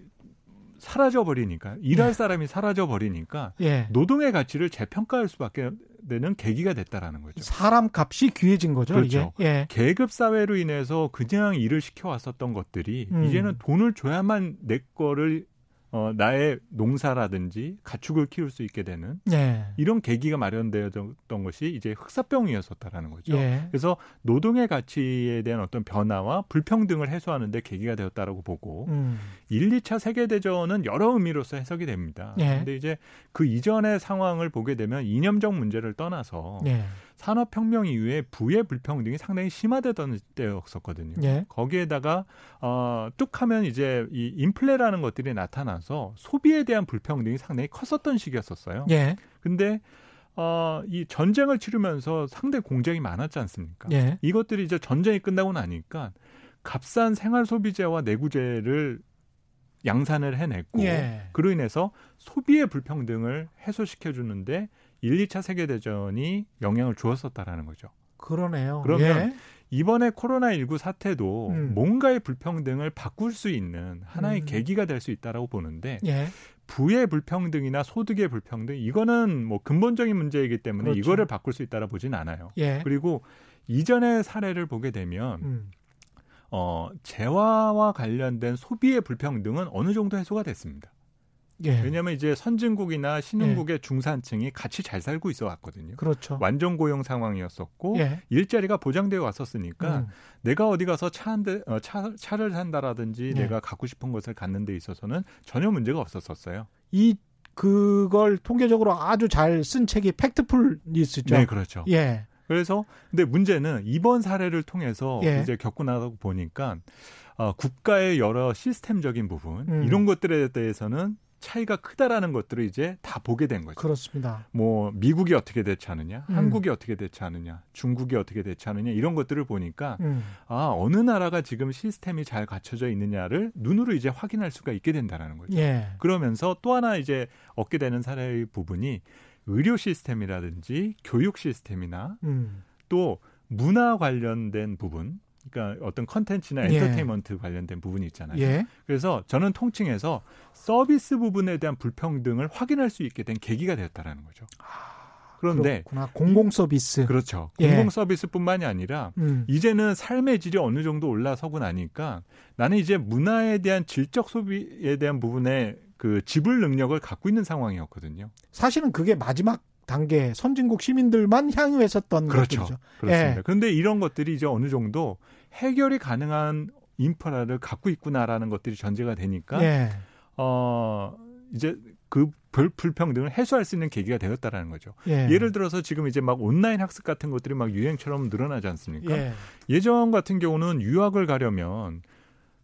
사라져 버리니까 일할 네. 사람이 사라져 버리니까 예. 노동의 가치를 재평가할 수밖에 되는 계기가 됐다라는 거죠. 사람 값이 귀해진 거죠, 그렇죠. 예. 계급 사회로 인해서 그냥 일을 시켜 왔었던 것들이 음. 이제는 돈을 줘야만 내 거를 어, 나의 농사라든지 가축을 키울 수 있게 되는 예. 이런 계기가 마련되었던 것이 이제 흑사병이었었다라는 거죠. 예. 그래서 노동의 가치에 대한 어떤 변화와 불평등을 해소하는 데 계기가 되었다라고 보고 음. 1, 2차 세계 대전은 여러 의미로서 해석이 됩니다. 예. 근데 이제 그 이전의 상황을 보게 되면 이념적 문제를 떠나서 예. 산업혁명 이후에 부의 불평등이 상당히 심화되던 때였었거든요. 예. 거기에다가 어, 뚝 하면 이제 이 인플레라는 것들이 나타나서 소비에 대한 불평등이 상당히 컸었던 시기였었어요. 예. 근데 어, 이 전쟁을 치르면서 상대 공정이 많았지 않습니까? 예. 이것들이 이제 전쟁이 끝나고 나니까 값싼 생활 소비재와 내구재를 양산을 해냈고 예. 그로 인해서 소비의 불평등을 해소시켜 주는데 1, 2차 세계 대전이 영향을 주었었다라는 거죠. 그러네요. 그러면 예. 이번에 코로나19 사태도 음. 뭔가의 불평등을 바꿀 수 있는 하나의 음. 계기가 될 수 있다라고 보는데 예. 부의 불평등이나 소득의 불평등 이거는 뭐 근본적인 문제이기 때문에 그렇죠. 이거를 바꿀 수 있다라 보진 않아요. 예. 그리고 이전의 사례를 보게 되면 음. 어, 재화와 관련된 소비의 불평등은 어느 정도 해소가 됐습니다. 예. 왜냐하면 이제 선진국이나 신흥국의 예. 중산층이 같이 잘 살고 있어 왔거든요. 그렇죠. 완전 고용 상황이었었고 예. 일자리가 보장되어 왔었으니까 음. 내가 어디 가서 차 한 대, 어, 차, 차를 산다라든지 예. 내가 갖고 싶은 것을 갖는 데 있어서는 전혀 문제가 없었었어요. 이 그걸 통계적으로 아주 잘 쓴 책이 팩트풀 뉴스죠. 네, 그렇죠. 예. 그래서 근데 문제는 이번 사례를 통해서 예. 이제 겪고 나서 보니까 어, 국가의 여러 시스템적인 부분 음. 이런 것들에 대해서는 차이가 크다라는 것들을 이제 다 보게 된 거죠. 그렇습니다. 뭐 미국이 어떻게 대처하느냐, 음. 한국이 어떻게 대처하느냐, 중국이 어떻게 대처하느냐 이런 것들을 보니까 음. 아 어느 나라가 지금 시스템이 잘 갖춰져 있느냐를 눈으로 이제 확인할 수가 있게 된다라는 거죠. 예. 그러면서 또 하나 이제 얻게 되는 사례의 부분이 의료 시스템이라든지 교육 시스템이나 음. 또 문화 관련된 부분 그러니까 어떤 컨텐츠나 예. 엔터테인먼트 예. 관련된 부분이 있잖아요. 예. 그래서 저는 통칭해서 서비스 부분에 대한 불평등을 확인할 수 있게 된 계기가 되었다라는 거죠. 아, 그런데 그렇구나. 공공 서비스 그렇죠. 예. 공공 서비스뿐만이 아니라 음. 이제는 삶의 질이 어느 정도 올라서고 나니까 나는 이제 문화에 대한 질적 소비에 대한 부분에 그 지불 능력을 갖고 있는 상황이었거든요. 사실은 그게 마지막 단계 선진국 시민들만 향유했었던 그렇죠. 것들이죠. 그렇습니다. 예. 그런데 이런 것들이 이제 어느 정도 해결이 가능한 인프라를 갖고 있구나라는 것들이 전제가 되니까 예. 어 이제 그 불평등을 해소할 수 있는 계기가 되었다라는 거죠. 예. 를 들어서 지금 이제 막 온라인 학습 같은 것들이 막 유행처럼 늘어나지 않습니까? 예. 예전 같은 경우는 유학을 가려면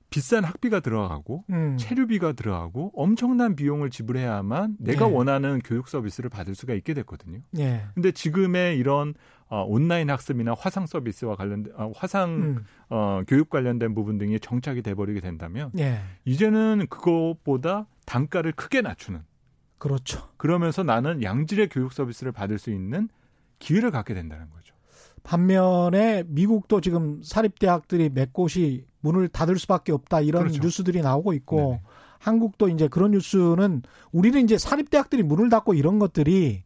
비싼 학비가 들어가고 음. 체류비가 들어가고 엄청난 비용을 지불해야만 내가 예. 원하는 교육 서비스를 받을 수가 있게 됐거든요. 예. 근데 지금의 이런 어, 온라인 학습이나 화상 서비스와 관련된 어, 화상 음. 어, 교육 관련된 부분 등이 정착이 돼버리게 된다면 예. 이제는 그것보다 단가를 크게 낮추는 그렇죠. 그러면서 나는 양질의 교육 서비스를 받을 수 있는 기회를 갖게 된다는 거죠. 반면에 미국도 지금 사립대학들이 몇 곳이 문을 닫을 수밖에 없다 이런 그렇죠. 뉴스들이 나오고 있고 네네. 한국도 이제 그런 뉴스는 우리는 이제 사립대학들이 문을 닫고 이런 것들이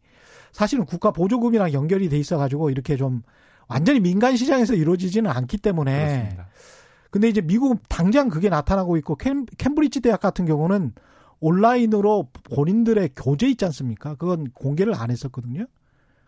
사실은 국가 보조금이랑 연결이 돼 있어 가지고 이렇게 좀 완전히 민간 시장에서 이루어지지는 않기 때문에 그렇습니다. 근데 이제 미국은 당장 그게 나타나고 있고 캠, 캠브리지 대학 같은 경우는 온라인으로 본인들의 교재 있지 않습니까? 그건 공개를 안 했었거든요.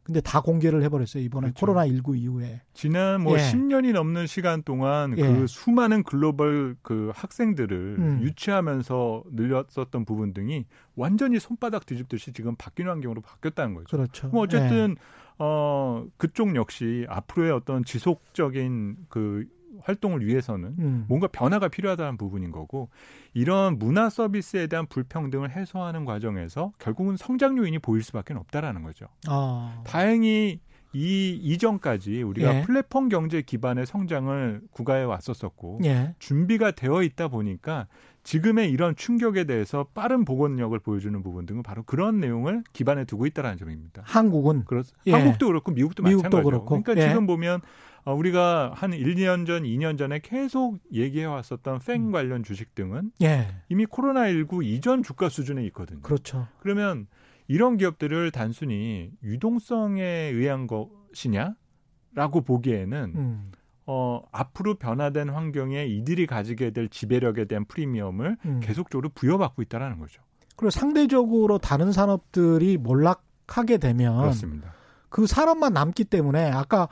근데 다 공개를 해버렸어요 이번에 그렇죠. 코로나 19 이후에 지난 뭐 예. 10년이 넘는 시간 동안 예. 그 수많은 글로벌 그 학생들을 음. 유치하면서 늘렸었던 부분 등이 완전히 손바닥 뒤집듯이 지금 바뀌는 환경으로 바뀌었다는 거죠. 그렇죠. 뭐 어쨌든 예. 어 그쪽 역시 앞으로의 어떤 지속적인 그 활동을 위해서는 음. 뭔가 변화가 필요하다는 부분인 거고 이런 문화 서비스에 대한 불평등을 해소하는 과정에서 결국은 성장 요인이 보일 수밖에 없다라는 거죠. 아. 다행히 이 이전까지 우리가 예. 플랫폼 경제 기반의 성장을 구가해 왔었었고 예. 준비가 되어 있다 보니까 지금의 이런 충격에 대해서 빠른 복원력을 보여주는 부분 등은 바로 그런 내용을 기반에 두고 있다라는 점입니다. 한국은 그렇 예. 한국도 그렇고 미국도, 미국도 마찬가지고. 그렇고. 그러니까 예. 지금 보면 어, 우리가 한 1, 2년 전, 2년 전에 계속 얘기해 왔었던 팬 음. 관련 주식 등은 예. 이미 코로나19 이전 주가 수준에 있거든요. 그렇죠. 그러면 이런 기업들을 단순히 유동성에 의한 것이냐라고 보기에는 음. 어, 앞으로 변화된 환경에 이들이 가지게 될 지배력에 대한 프리미엄을 음. 계속적으로 부여받고 있다라는 거죠. 그리고 상대적으로 다른 산업들이 몰락하게 되면 그렇습니다. 그 산업만 남기 때문에 아까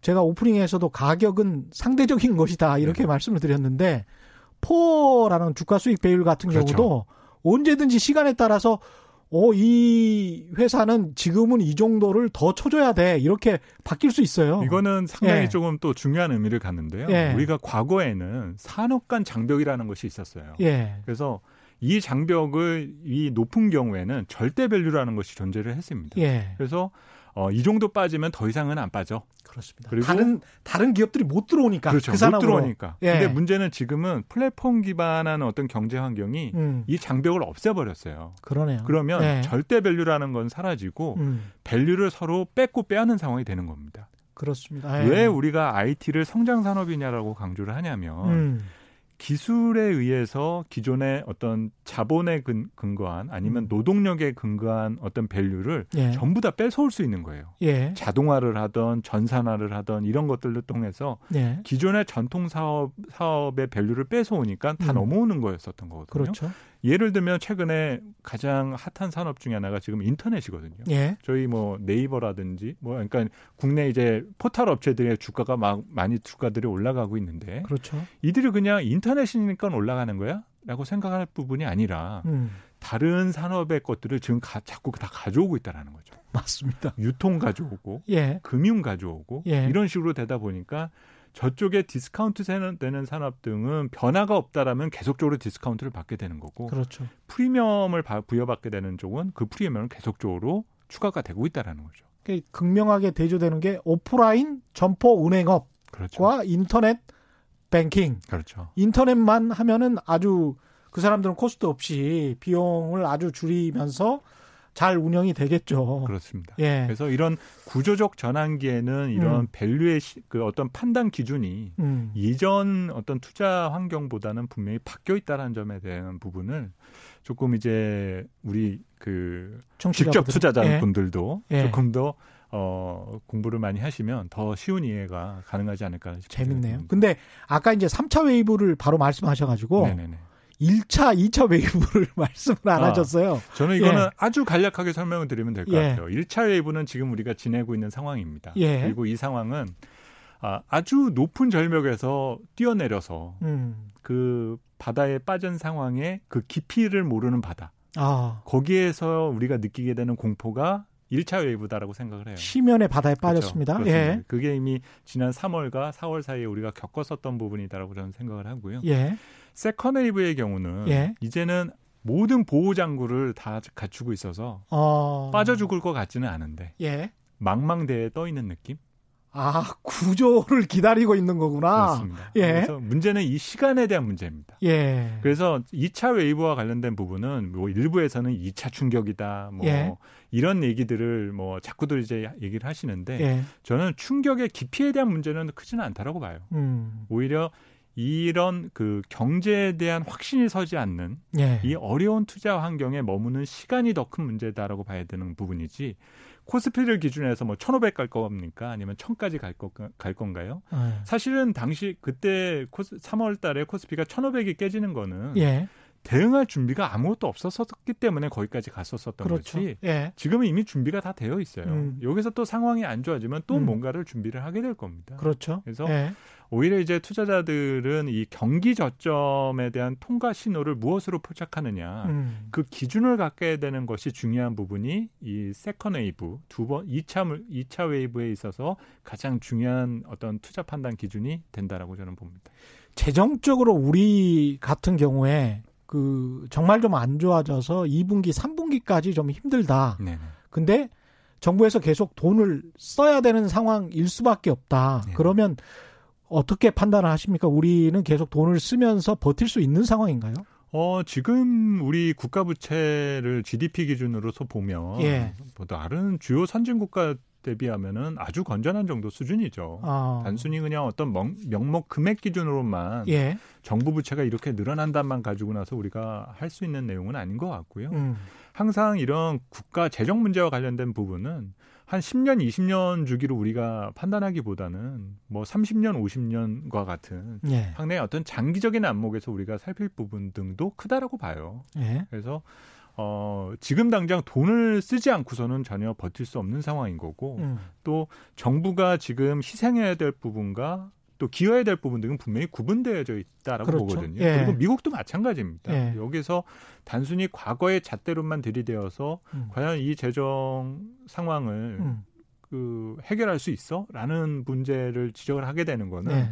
제가 오프닝에서도 가격은 상대적인 것이다 이렇게 네. 말씀을 드렸는데 포라는 주가 수익 배율 같은 그렇죠. 경우도 언제든지 시간에 따라서 어, 이 회사는 지금은 이 정도를 더 쳐줘야 돼. 이렇게 바뀔 수 있어요. 이거는 상당히 예. 조금 또 중요한 의미를 갖는데요. 예. 우리가 과거에는 산업 간 장벽이라는 것이 있었어요. 예. 그래서 이 장벽을 이 높은 경우에는 절대 value라는 것이 존재를 했습니다. 예. 그래서 어, 이 정도 빠지면 더 이상은 안 빠져. 그렇습니다. 그리고 다른 다른 기업들이 못 들어오니까 그렇죠. 그못 들어오니까. 예. 근데 문제는 지금은 플랫폼 기반한 어떤 경제 환경이 음. 이 장벽을 없애버렸어요. 그러네요. 그러면 예. 절대 value라는 건 사라지고 음. value를 서로 뺏고 빼앗는 상황이 되는 겁니다. 그렇습니다. 예. 왜 우리가 IT를 성장 산업이냐라고 강조를 하냐면 음. 기술에 의해서 기존의 어떤 자본에 근, 거한 아니면 음. 노동력에 근거한 어떤 밸류를 예. 전부 다 뺏어올 수 있는 거예요. 예. 자동화를 하던 전산화를 하던 이런 것들을 통해서 예. 기존의 전통 사업 사업의 밸류를 뺏어오니까 다 음. 넘어오는 거였었던 거거든요. 그렇죠. 예를 들면 최근에 가장 핫한 산업 중에 하나가 지금 인터넷이거든요. 예. 저희 뭐 네이버라든지 뭐 그러니까 국내 이제 포털 업체들의 주가가 막 많이 주가들이 올라가고 있는데 그렇죠. 이들이 그냥 인터넷이니까 올라가는 거야라고 생각할 부분이 아니라 음. 다른 산업의 것들을 지금 가, 자꾸 다 가져오고 있다라는 거죠. 맞습니다. 유통 가져오고 예. 금융 가져오고 예. 이런 식으로 되다 보니까 저쪽에 디스카운트 되는 산업 등은 변화가 없다라면 계속적으로 디스카운트를 받게 되는 거고 그렇죠. 프리미엄을 바- 부여받게 되는 쪽은 그 프리미엄은 계속적으로 추가가 되고 있다라는 거죠. 그 극명하게 대조되는 게 오프라인 점포 은행업과 그렇죠. 인터넷 뱅킹. 그렇죠. 인터넷만 하면은 아주 그 사람들은 코스트 없이 비용을 아주 줄이면서 잘 운영이 되겠죠. 그렇습니다. 예. 그래서 이런 구조적 전환기에는 이런 음. value의 시- 그 어떤 판단 기준이 음. 이전 어떤 투자 환경보다는 분명히 바뀌어 있다는 점에 대한 부분을 조금 이제 우리 그 직접 청취자분들. 투자자 예. 분들도 예. 조금 더 어, 공부를 많이 하시면 더 쉬운 이해가 가능하지 않을까 싶습니다. 재밌네요. 근데 아까 이제 3차 wave를 바로 말씀하셔가지고 네네네. 1차, 2차 wave를 말씀을 안 아. 하셨어요. 저는 이거는 예. 아주 간략하게 설명을 드리면 될것 예. 같아요. 1차 wave는 지금 우리가 지내고 있는 상황입니다. 예. 그리고 이 상황은 아, 아주 높은 절벽에서 뛰어내려서 음. 그 바다에 빠진 상황에 그 깊이를 모르는 바다. 아, 거기에서 우리가 느끼게 되는 공포가 1차 wave다라고 생각을 해요. 심연의 바다에 그렇죠. 빠졌습니다. 그렇습니다. 예. 그게 이미 지난 3월과 4월 사이에 우리가 겪었었던 부분이다라고 저는 생각을 하고요. 예. second wave의 경우는 예. 이제는 모든 보호 장구를 다 갖추고 있어서 어. 빠져 죽을 것 같지는 않은데 예. 망망대해에 떠 있는 느낌? 아, 구조를 기다리고 있는 거구나. 그렇습니다. 예. 그래서 문제는 이 시간에 대한 문제입니다. 예. 그래서 2차 wave와 관련된 부분은 뭐 일부에서는 2차 충격이다. 뭐 예. 이런 얘기들을 뭐 자꾸들 이제 얘기를 하시는데 예. 저는 충격의 깊이에 대한 문제는 크지는 않다라고 봐요. 음. 오히려 이런 그 경제에 대한 확신이 서지 않는 예. 이 어려운 투자 환경에 머무는 시간이 더 큰 문제다라고 봐야 되는 부분이지 코스피를 기준으로 해서 뭐 1,500 갈 겁니까? 아니면 1,000까지 갈, 거, 갈 건가요? 예. 사실은 당시 그때 코스, 3월 달에 코스피가 1,500이 깨지는 거는 예. 대응할 준비가 아무것도 없었었기 때문에 거기까지 갔었었던 그렇죠. 거지. 예. 지금은 이미 준비가 다 되어 있어요. 음. 여기서 또 상황이 안 좋아지면 또 음. 뭔가를 준비를 하게 될 겁니다. 그렇죠. 그래서 예. 오히려 이제 투자자들은 이 경기 저점에 대한 통과 신호를 무엇으로 포착하느냐. 음. 그 기준을 갖게 되는 것이 중요한 부분이 이 second wave 두 번, 2차 물- 2차 wave에 있어서 가장 중요한 어떤 투자 판단 기준이 된다라고 저는 봅니다. 재정적으로 우리 같은 경우에 그 정말 좀 안 좋아져서 2분기, 3분기까지 좀 힘들다. 네. 근데 정부에서 계속 돈을 써야 되는 상황일 수밖에 없다. 네. 그러면 어떻게 판단을 하십니까? 우리는 계속 돈을 쓰면서 버틸 수 있는 상황인가요? 어, 지금 우리 국가 부채를 GDP 기준으로서 보면 예. 뭐 다른 주요 선진 국가 대비하면은 아주 건전한 정도 수준이죠. 아, 단순히 그냥 어떤 명, 명목 금액 기준으로만 예. 정부 부채가 이렇게 늘어난다만 가지고 나서 우리가 할 수 있는 내용은 아닌 것 같고요. 음. 항상 이런 국가 재정 문제와 관련된 부분은 한 10년, 20년 주기로 우리가 판단하기보다는 뭐 30년, 50년과 같은 예. 상당히 어떤 장기적인 안목에서 우리가 살필 부분 등도 크다라고 봐요. 예. 그래서 어, 지금 당장 돈을 쓰지 않고서는 전혀 버틸 수 없는 상황인 거고 음. 또 정부가 지금 희생해야 될 부분과 또 기여해야 될 부분 등은 분명히 구분되어져 있다라고 그렇죠. 보거든요. 예. 그리고 미국도 마찬가지입니다. 예. 여기서 단순히 과거의 잣대로만 들이대어서 음. 과연 이 재정 상황을 음. 그 해결할 수 있어?라는 문제를 지적을 하게 되는 거는 네.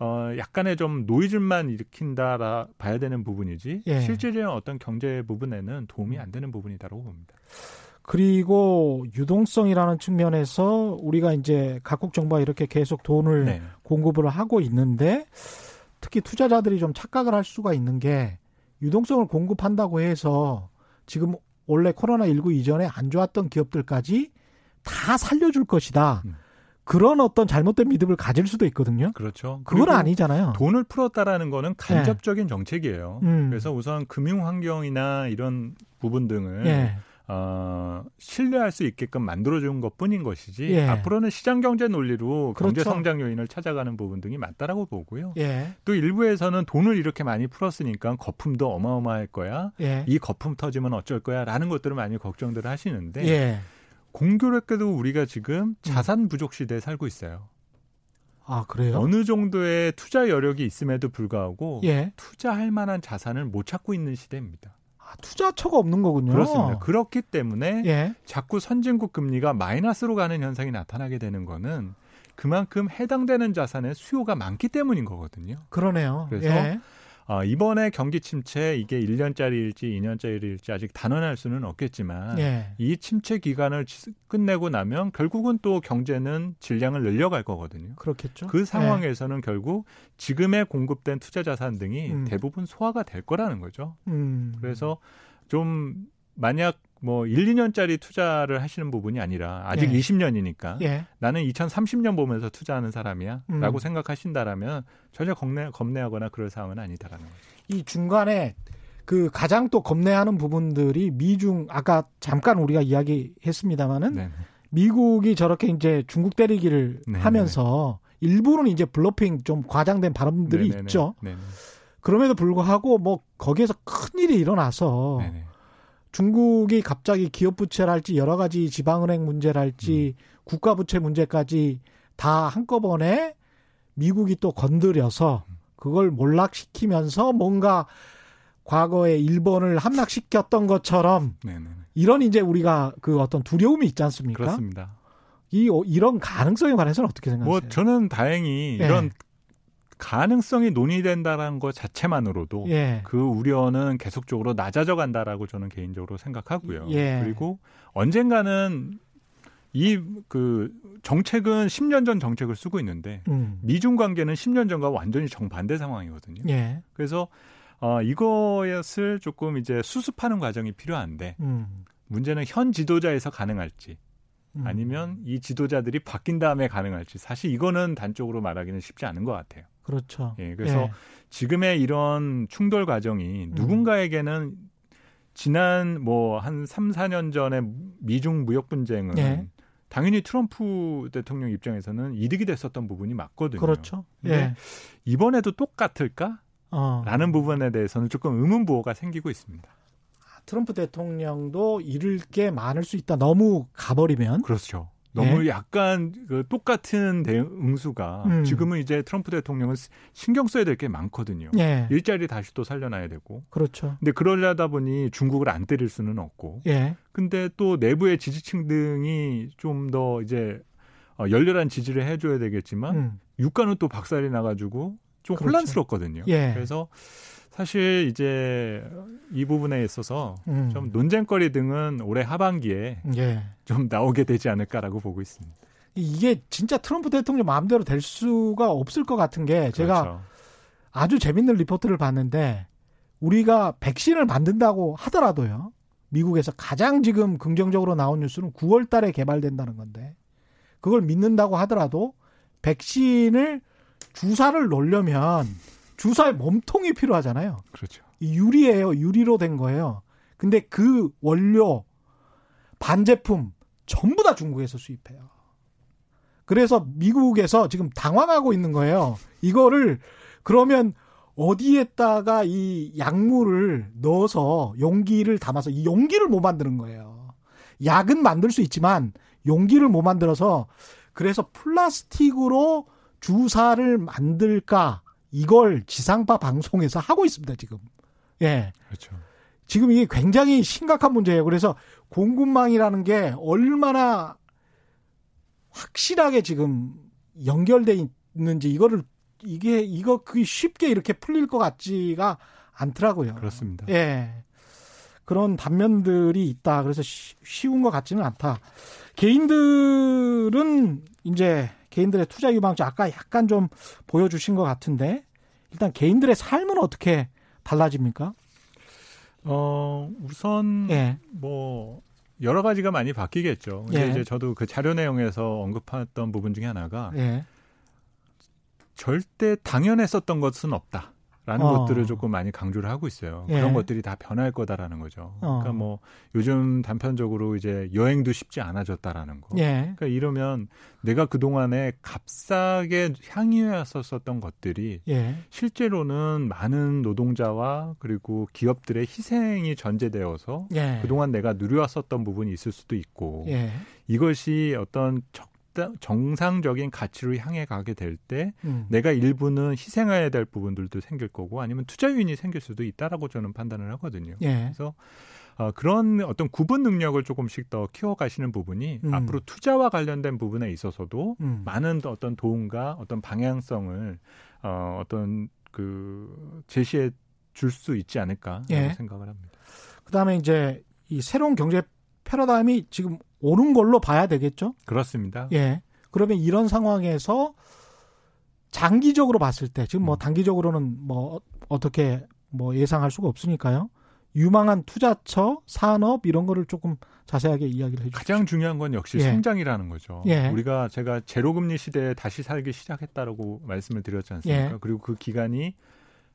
어 약간의 좀 노이즈만 일으킨다라 봐야 되는 부분이지 예. 실질적인 어떤 경제 부분에는 도움이 안 되는 부분이다라고 봅니다. 그리고 유동성이라는 측면에서 우리가 이제 각국 정부가 이렇게 계속 돈을 네. 공급을 하고 있는데 특히 투자자들이 좀 착각을 할 수가 있는 게 유동성을 공급한다고 해서 지금 원래 코로나19 이전에 안 좋았던 기업들까지 다 살려줄 것이다. 음. 그런 어떤 잘못된 믿음을 가질 수도 있거든요. 그렇죠. 그건 아니잖아요. 돈을 풀었다라는 거는 간접적인 네. 정책이에요. 음. 그래서 우선 금융 환경이나 이런 부분 등을 네. 어, 신뢰할 수 있게끔 만들어준 것 뿐인 것이지 예. 앞으로는 시장 경제 논리로 그렇죠. 경제 성장 요인을 찾아가는 부분 등이 맞다라고 보고요. 예. 또 일부에서는 돈을 이렇게 많이 풀었으니까 거품도 어마어마할 거야. 예. 이 거품 터지면 어쩔 거야라는 것들을 많이 걱정들을 하시는데 예. 공교롭게도 우리가 지금 음. 자산 부족 시대에 살고 있어요. 아 그래요? 어느 정도의 투자 여력이 있음에도 불구하고 예. 투자할 만한 자산을 못 찾고 있는 시대입니다. 아, 투자처가 없는 거군요. 그렇습니다. 그렇기 때문에 예. 자꾸 선진국 금리가 마이너스로 가는 현상이 나타나게 되는 거는 그만큼 해당되는 자산의 수요가 많기 때문인 거거든요. 그러네요. 그래서 예. 어, 이번에 경기 침체 이게 1년짜리일지 2년짜리일지 아직 단언할 수는 없겠지만 예. 이 침체 기간을 끝내고 나면 결국은 또 경제는 질량을 늘려갈 거거든요. 그렇겠죠. 그 상황에서는 예. 결국 지금의 공급된 투자 자산 등이 음. 대부분 소화가 될 거라는 거죠. 음. 그래서 좀 만약 뭐 1, 2년짜리 투자를 하시는 부분이 아니라 아직 예. 20년이니까 예. 나는 2030년 보면서 투자하는 사람이야 음. 라고 생각하신다라면 전혀 겁내, 겁내하거나 그럴 상황은 아니다라는 거죠. 이 중간에 그 가장 또 겁내하는 부분들이 미중 아까 잠깐 우리가 이야기했습니다마는 네. 미국이 저렇게 이제 중국 때리기를 네. 하면서 일부는 이제 블러핑 좀 과장된 발언들이 네네네. 있죠. 네네. 그럼에도 불구하고 뭐 거기에서 큰 일이 일어나서 네네. 중국이 갑자기 기업 부채랄지 여러 가지 지방은행 문제랄지 음. 국가 부채 문제까지 다 한꺼번에 미국이 또 건드려서 그걸 몰락시키면서 뭔가 과거에 일본을 함락시켰던 것처럼 네네. 이런 이제 우리가 그 어떤 두려움이 있지 않습니까? 그렇습니다. 이 이런 가능성에 관해서는 어떻게 생각하세요? 뭐 저는 다행히 네. 이런 가능성이 논의된다라는 것 자체만으로도 예. 그 우려는 계속적으로 낮아져 간다라고 저는 개인적으로 생각하고요. 예. 그리고 언젠가는 이 그 정책은 10년 전 정책을 쓰고 있는데 음. 미중 관계는 10년 전과 완전히 정반대 상황이거든요. 예. 그래서 어 이것을 조금 이제 수습하는 과정이 필요한데 음. 문제는 현 지도자에서 가능할지 음. 아니면 이 지도자들이 바뀐 다음에 가능할지 사실 이거는 단적으로 말하기는 쉽지 않은 것 같아요. 그렇죠. 예, 그래서 예. 지금의 이런 충돌 과정이 음. 누군가에게는 지난 뭐 한 3, 4년 전에 미중 무역 분쟁은 예. 당연히 트럼프 대통령 입장에서는 이득이 됐었던 부분이 맞거든요. 그렇죠. 예. 이번에도 똑같을까? 어. 라는 부분에 대해서는 조금 의문부호가 생기고 있습니다. 트럼프 대통령도 잃을 게 많을 수 있다. 너무 가버리면. 그렇죠. 너무 예. 약간 그 똑같은 대응 응수가 음. 지금은 이제 트럼프 대통령은 신경 써야 될 게 많거든요. 예. 일자리 다시 또 살려놔야 되고. 그렇죠. 근데 그러려다 보니 중국을 안 때릴 수는 없고. 예. 근데 또 내부의 지지층 등이 좀 더 이제 어, 열렬한 지지를 해줘야 되겠지만 음. 유가는 또 박살이 나가지고 좀 그렇죠. 혼란스럽거든요. 예. 그래서 사실 이제 이 부분에 있어서 음. 좀 논쟁거리 등은 올해 하반기에 예. 좀 나오게 되지 않을까라고 보고 있습니다. 이게 진짜 트럼프 대통령 마음대로 될 수가 없을 것 같은 게 제가 그렇죠. 아주 재밌는 리포트를 봤는데 우리가 백신을 만든다고 하더라도요. 미국에서 가장 지금 긍정적으로 나온 뉴스는 9월 달에 개발된다는 건데 그걸 믿는다고 하더라도 백신을 주사를 놓으려면 주사에 몸통이 필요하잖아요. 그렇죠. 이 유리예요. 유리로 된 거예요. 근데 그 원료 반제품 전부 다 중국에서 수입해요. 그래서 미국에서 지금 당황하고 있는 거예요. 이거를 그러면 어디에다가 이 약물을 넣어서 용기를 담아서 이 용기를 못 만드는 거예요. 약은 만들 수 있지만 용기를 못 만들어서 그래서 플라스틱으로 주사를 만들까 이걸 지상파 방송에서 하고 있습니다, 지금. 예. 그렇죠. 지금 이게 굉장히 심각한 문제예요. 그래서 공급망이라는 게 얼마나 확실하게 지금 연결돼 있는지 이거를 이게 이거 그 쉽게 이렇게 풀릴 것 같지가 않더라고요. 그렇습니다. 예. 그런 단면들이 있다. 그래서 쉬- 쉬운 것 같지는 않다. 개인들은 이제 개인들의 투자 유망주 아까 약간 좀 보여주신 것 같은데 일단 개인들의 삶은 어떻게 달라집니까? 어, 우선 예. 뭐 여러 가지가 많이 바뀌겠죠. 근데 예. 이제 저도 그 자료 내용에서 언급했던 부분 중에 하나가 예. 절대 당연했었던 것은 없다. 라는 어. 것들을 조금 많이 강조를 하고 있어요. 예. 그런 것들이 다 변할 거다라는 거죠. 어. 그러니까 뭐 요즘 단편적으로 이제 여행도 쉽지 않아졌다라는 거. 예. 그러니까 이러면 내가 그동안에 값싸게 향유했었던 것들이 예. 실제로는 많은 노동자와 그리고 기업들의 희생이 전제되어서 예. 그동안 내가 누려왔었던 부분이 있을 수도 있고 예. 이것이 어떤 적당 정상적인 가치로 향해 가게 될때 음. 내가 일부는 희생해야 될 부분들도 생길 거고 아니면 투자 요인이 생길 수도 있다라고 저는 판단을 하거든요. 예. 그래서 어, 그런 어떤 구분 능력을 조금씩 더 키워가시는 부분이 음. 앞으로 투자와 관련된 부분에 있어서도 음. 많은 어떤 도움과 어떤 방향성을 어, 어떤 그 제시해 줄 수 있지 않을까라고 예. 생각을 합니다. 그다음에 이제 이 새로운 경제 패러다임이 지금 오는 걸로 봐야 되겠죠? 그렇습니다. 예. 그러면 이런 상황에서 장기적으로 봤을 때 지금 뭐 음. 단기적으로는 뭐 어- 어떻게 뭐 예상할 수가 없으니까요. 유망한 투자처, 산업 이런 거를 조금 자세하게 이야기를 해 주시죠. 가장 중요한 건 역시 예. 성장이라는 거죠. 예. 우리가 제가 제로금리 시대에 다시 살기 시작했다라고 말씀을 드렸지 않습니까? 예. 그리고 그 기간이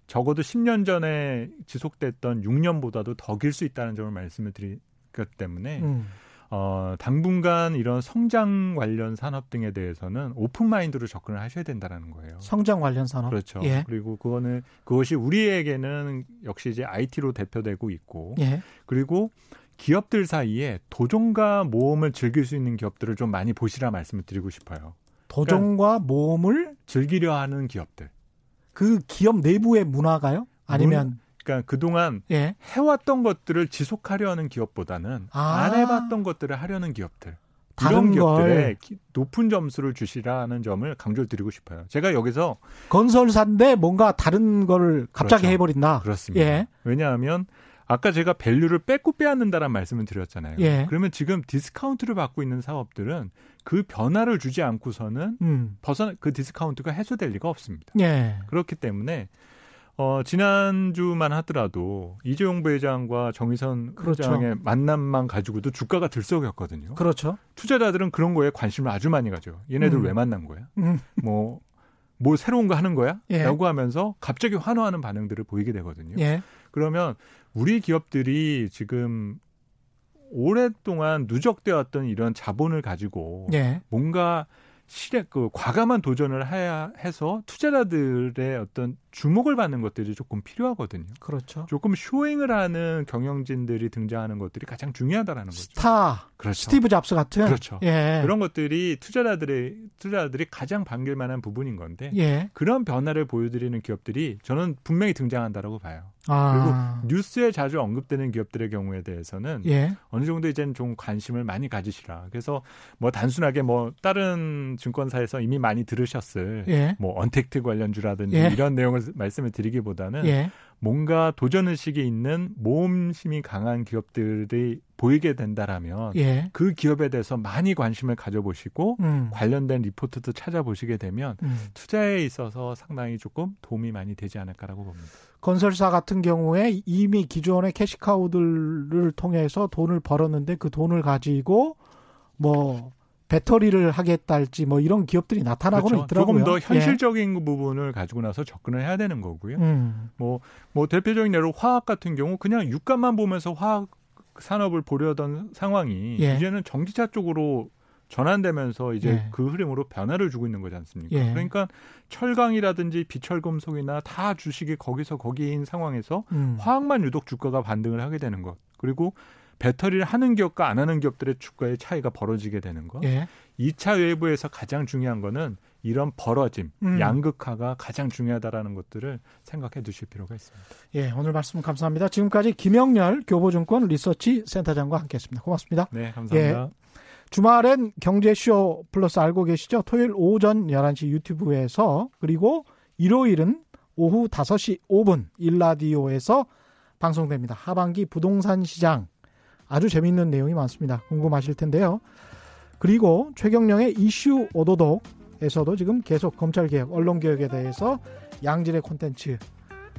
적어도 10년 전에 지속됐던 6년보다도 더 길 수 있다는 점을 말씀을 드렸기 때문에 음. 어, 당분간 이런 성장 관련 산업 등에 대해서는 open mind로 접근을 하셔야 된다라는 거예요. 성장 관련 산업. 그렇죠. 예. 그리고 그거는 그것이 우리에게는 역시 이제 IT로 대표되고 있고 예. 그리고 기업들 사이에 도전과 모험을 즐길 수 있는 기업들을 좀 많이 보시라 말씀을 드리고 싶어요. 도전과 모험을 즐기려 하는 기업들. 그 기업 내부의 문화가요? 아니면 그러니까 그동안 예. 해왔던 것들을 지속하려 하는 기업보다는 아. 안 해봤던 것들을 하려는 기업들. 다른 이런 기업들에 걸 높은 점수를 주시라는 점을 강조를 드리고 싶어요. 제가 여기서 건설사인데 뭔가 다른 거를 갑자기 그렇죠. 해버린다. 그렇습니다. 예. 왜냐하면 아까 제가 value를 뺏고 빼앗는다는 말씀을 드렸잖아요. 예. 그러면 지금 디스카운트를 받고 있는 사업들은 그 변화를 주지 않고서는 음. 벗어나 그 디스카운트가 해소될 리가 없습니다. 예. 그렇기 때문에 어, 지난주만 하더라도 이재용 부회장과 정의선 그렇죠. 회장의 만남만 가지고도 주가가 들썩였거든요. 그렇죠. 투자자들은 그런 거에 관심을 아주 많이 가죠. 얘네들 음. 왜 만난 거야? 음. 뭐, 뭐 새로운 거 하는 거야? 예. 라고 하면서 갑자기 환호하는 반응들을 보이게 되거든요. 예. 그러면 우리 기업들이 지금 오랫동안 누적되어 왔던 이런 자본을 가지고 예. 뭔가 실에 그 과감한 도전을 해야 해서 투자자들의 어떤 주목을 받는 것들이 조금 필요하거든요. 그렇죠. 조금 showing을 하는 경영진들이 등장하는 것들이 가장 중요하다라는 거죠. 스타, 그렇죠. 스티브 잡스 같은. 그렇죠. 예. 그런 것들이 투자자들의 투자자들이 가장 반길 만한 부분인 건데 예. 그런 변화를 보여드리는 기업들이 저는 분명히 등장한다라고 봐요. 아. 뉴스에 자주 언급되는 기업들의 경우에 대해서는 예. 어느 정도 이제는 좀 관심을 많이 가지시라. 그래서 뭐 단순하게 뭐 다른 증권사에서 이미 많이 들으셨을 예. 뭐 언택트 관련주라든지 예. 이런 내용을 말씀을 드리기보다는 예. 뭔가 도전 의식이 있는 모험심이 강한 기업들이 보이게 된다라면 예. 그 기업에 대해서 많이 관심을 가져보시고 음. 관련된 리포트도 찾아보시게 되면 음. 투자에 있어서 상당히 조금 도움이 많이 되지 않을까라고 봅니다. 건설사 같은 경우에 이미 기존의 캐시카우들을 통해서 돈을 벌었는데 그 돈을 가지고 뭐 배터리를 하겠다 할지 뭐 이런 기업들이 나타나고는 그렇죠. 있더라고요. 조금 더 예. 현실적인 부분을 가지고 나서 접근을 해야 되는 거고요. 음. 뭐, 뭐 대표적인 예로 화학 같은 경우 그냥 유가만 보면서 화학 산업을 보려던 상황이 예. 이제는 전기차 쪽으로 전환되면서 이제 예. 그 흐름으로 변화를 주고 있는 거지 않습니까? 예. 그러니까 철강이라든지 비철금속이나 다 주식이 거기서 거기인 상황에서 음. 화학만 유독 주가가 반등을 하게 되는 것. 그리고 배터리를 하는 기업과 안 하는 기업들의 주가의 차이가 벌어지게 되는 것. 예. 2차 외부에서 가장 중요한 거는 이런 벌어짐, 음. 양극화가 가장 중요하다라는 것들을 생각해 두실 필요가 있습니다. 예, 오늘 말씀 감사합니다. 지금까지 김영렬 교보증권 리서치 센터장과 함께했습니다. 고맙습니다. 네, 감사합니다. 주말엔 경제쇼 플러스 알고 계시죠? 토요일 오전 11시 유튜브에서 그리고 일요일은 오후 5시 5분 일라디오에서 방송됩니다. 하반기 부동산 시장 아주 재미있는 내용이 많습니다. 궁금하실 텐데요. 그리고 최경령의 이슈 오도독에서도 지금 계속 검찰개혁, 언론개혁에 대해서 양질의 콘텐츠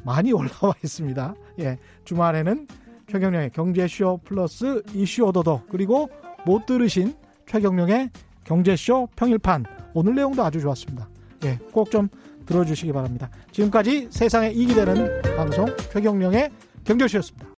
많이 올라와 있습니다. 예, 주말에는 최경령의 경제쇼 플러스 이슈 오더도 그리고 못 들으신 최경령의 경제쇼 평일판 오늘 내용도 아주 좋았습니다. 예, 꼭 좀 들어주시기 바랍니다. 지금까지 세상에 이익이 되는 방송 최경령의 경제쇼였습니다.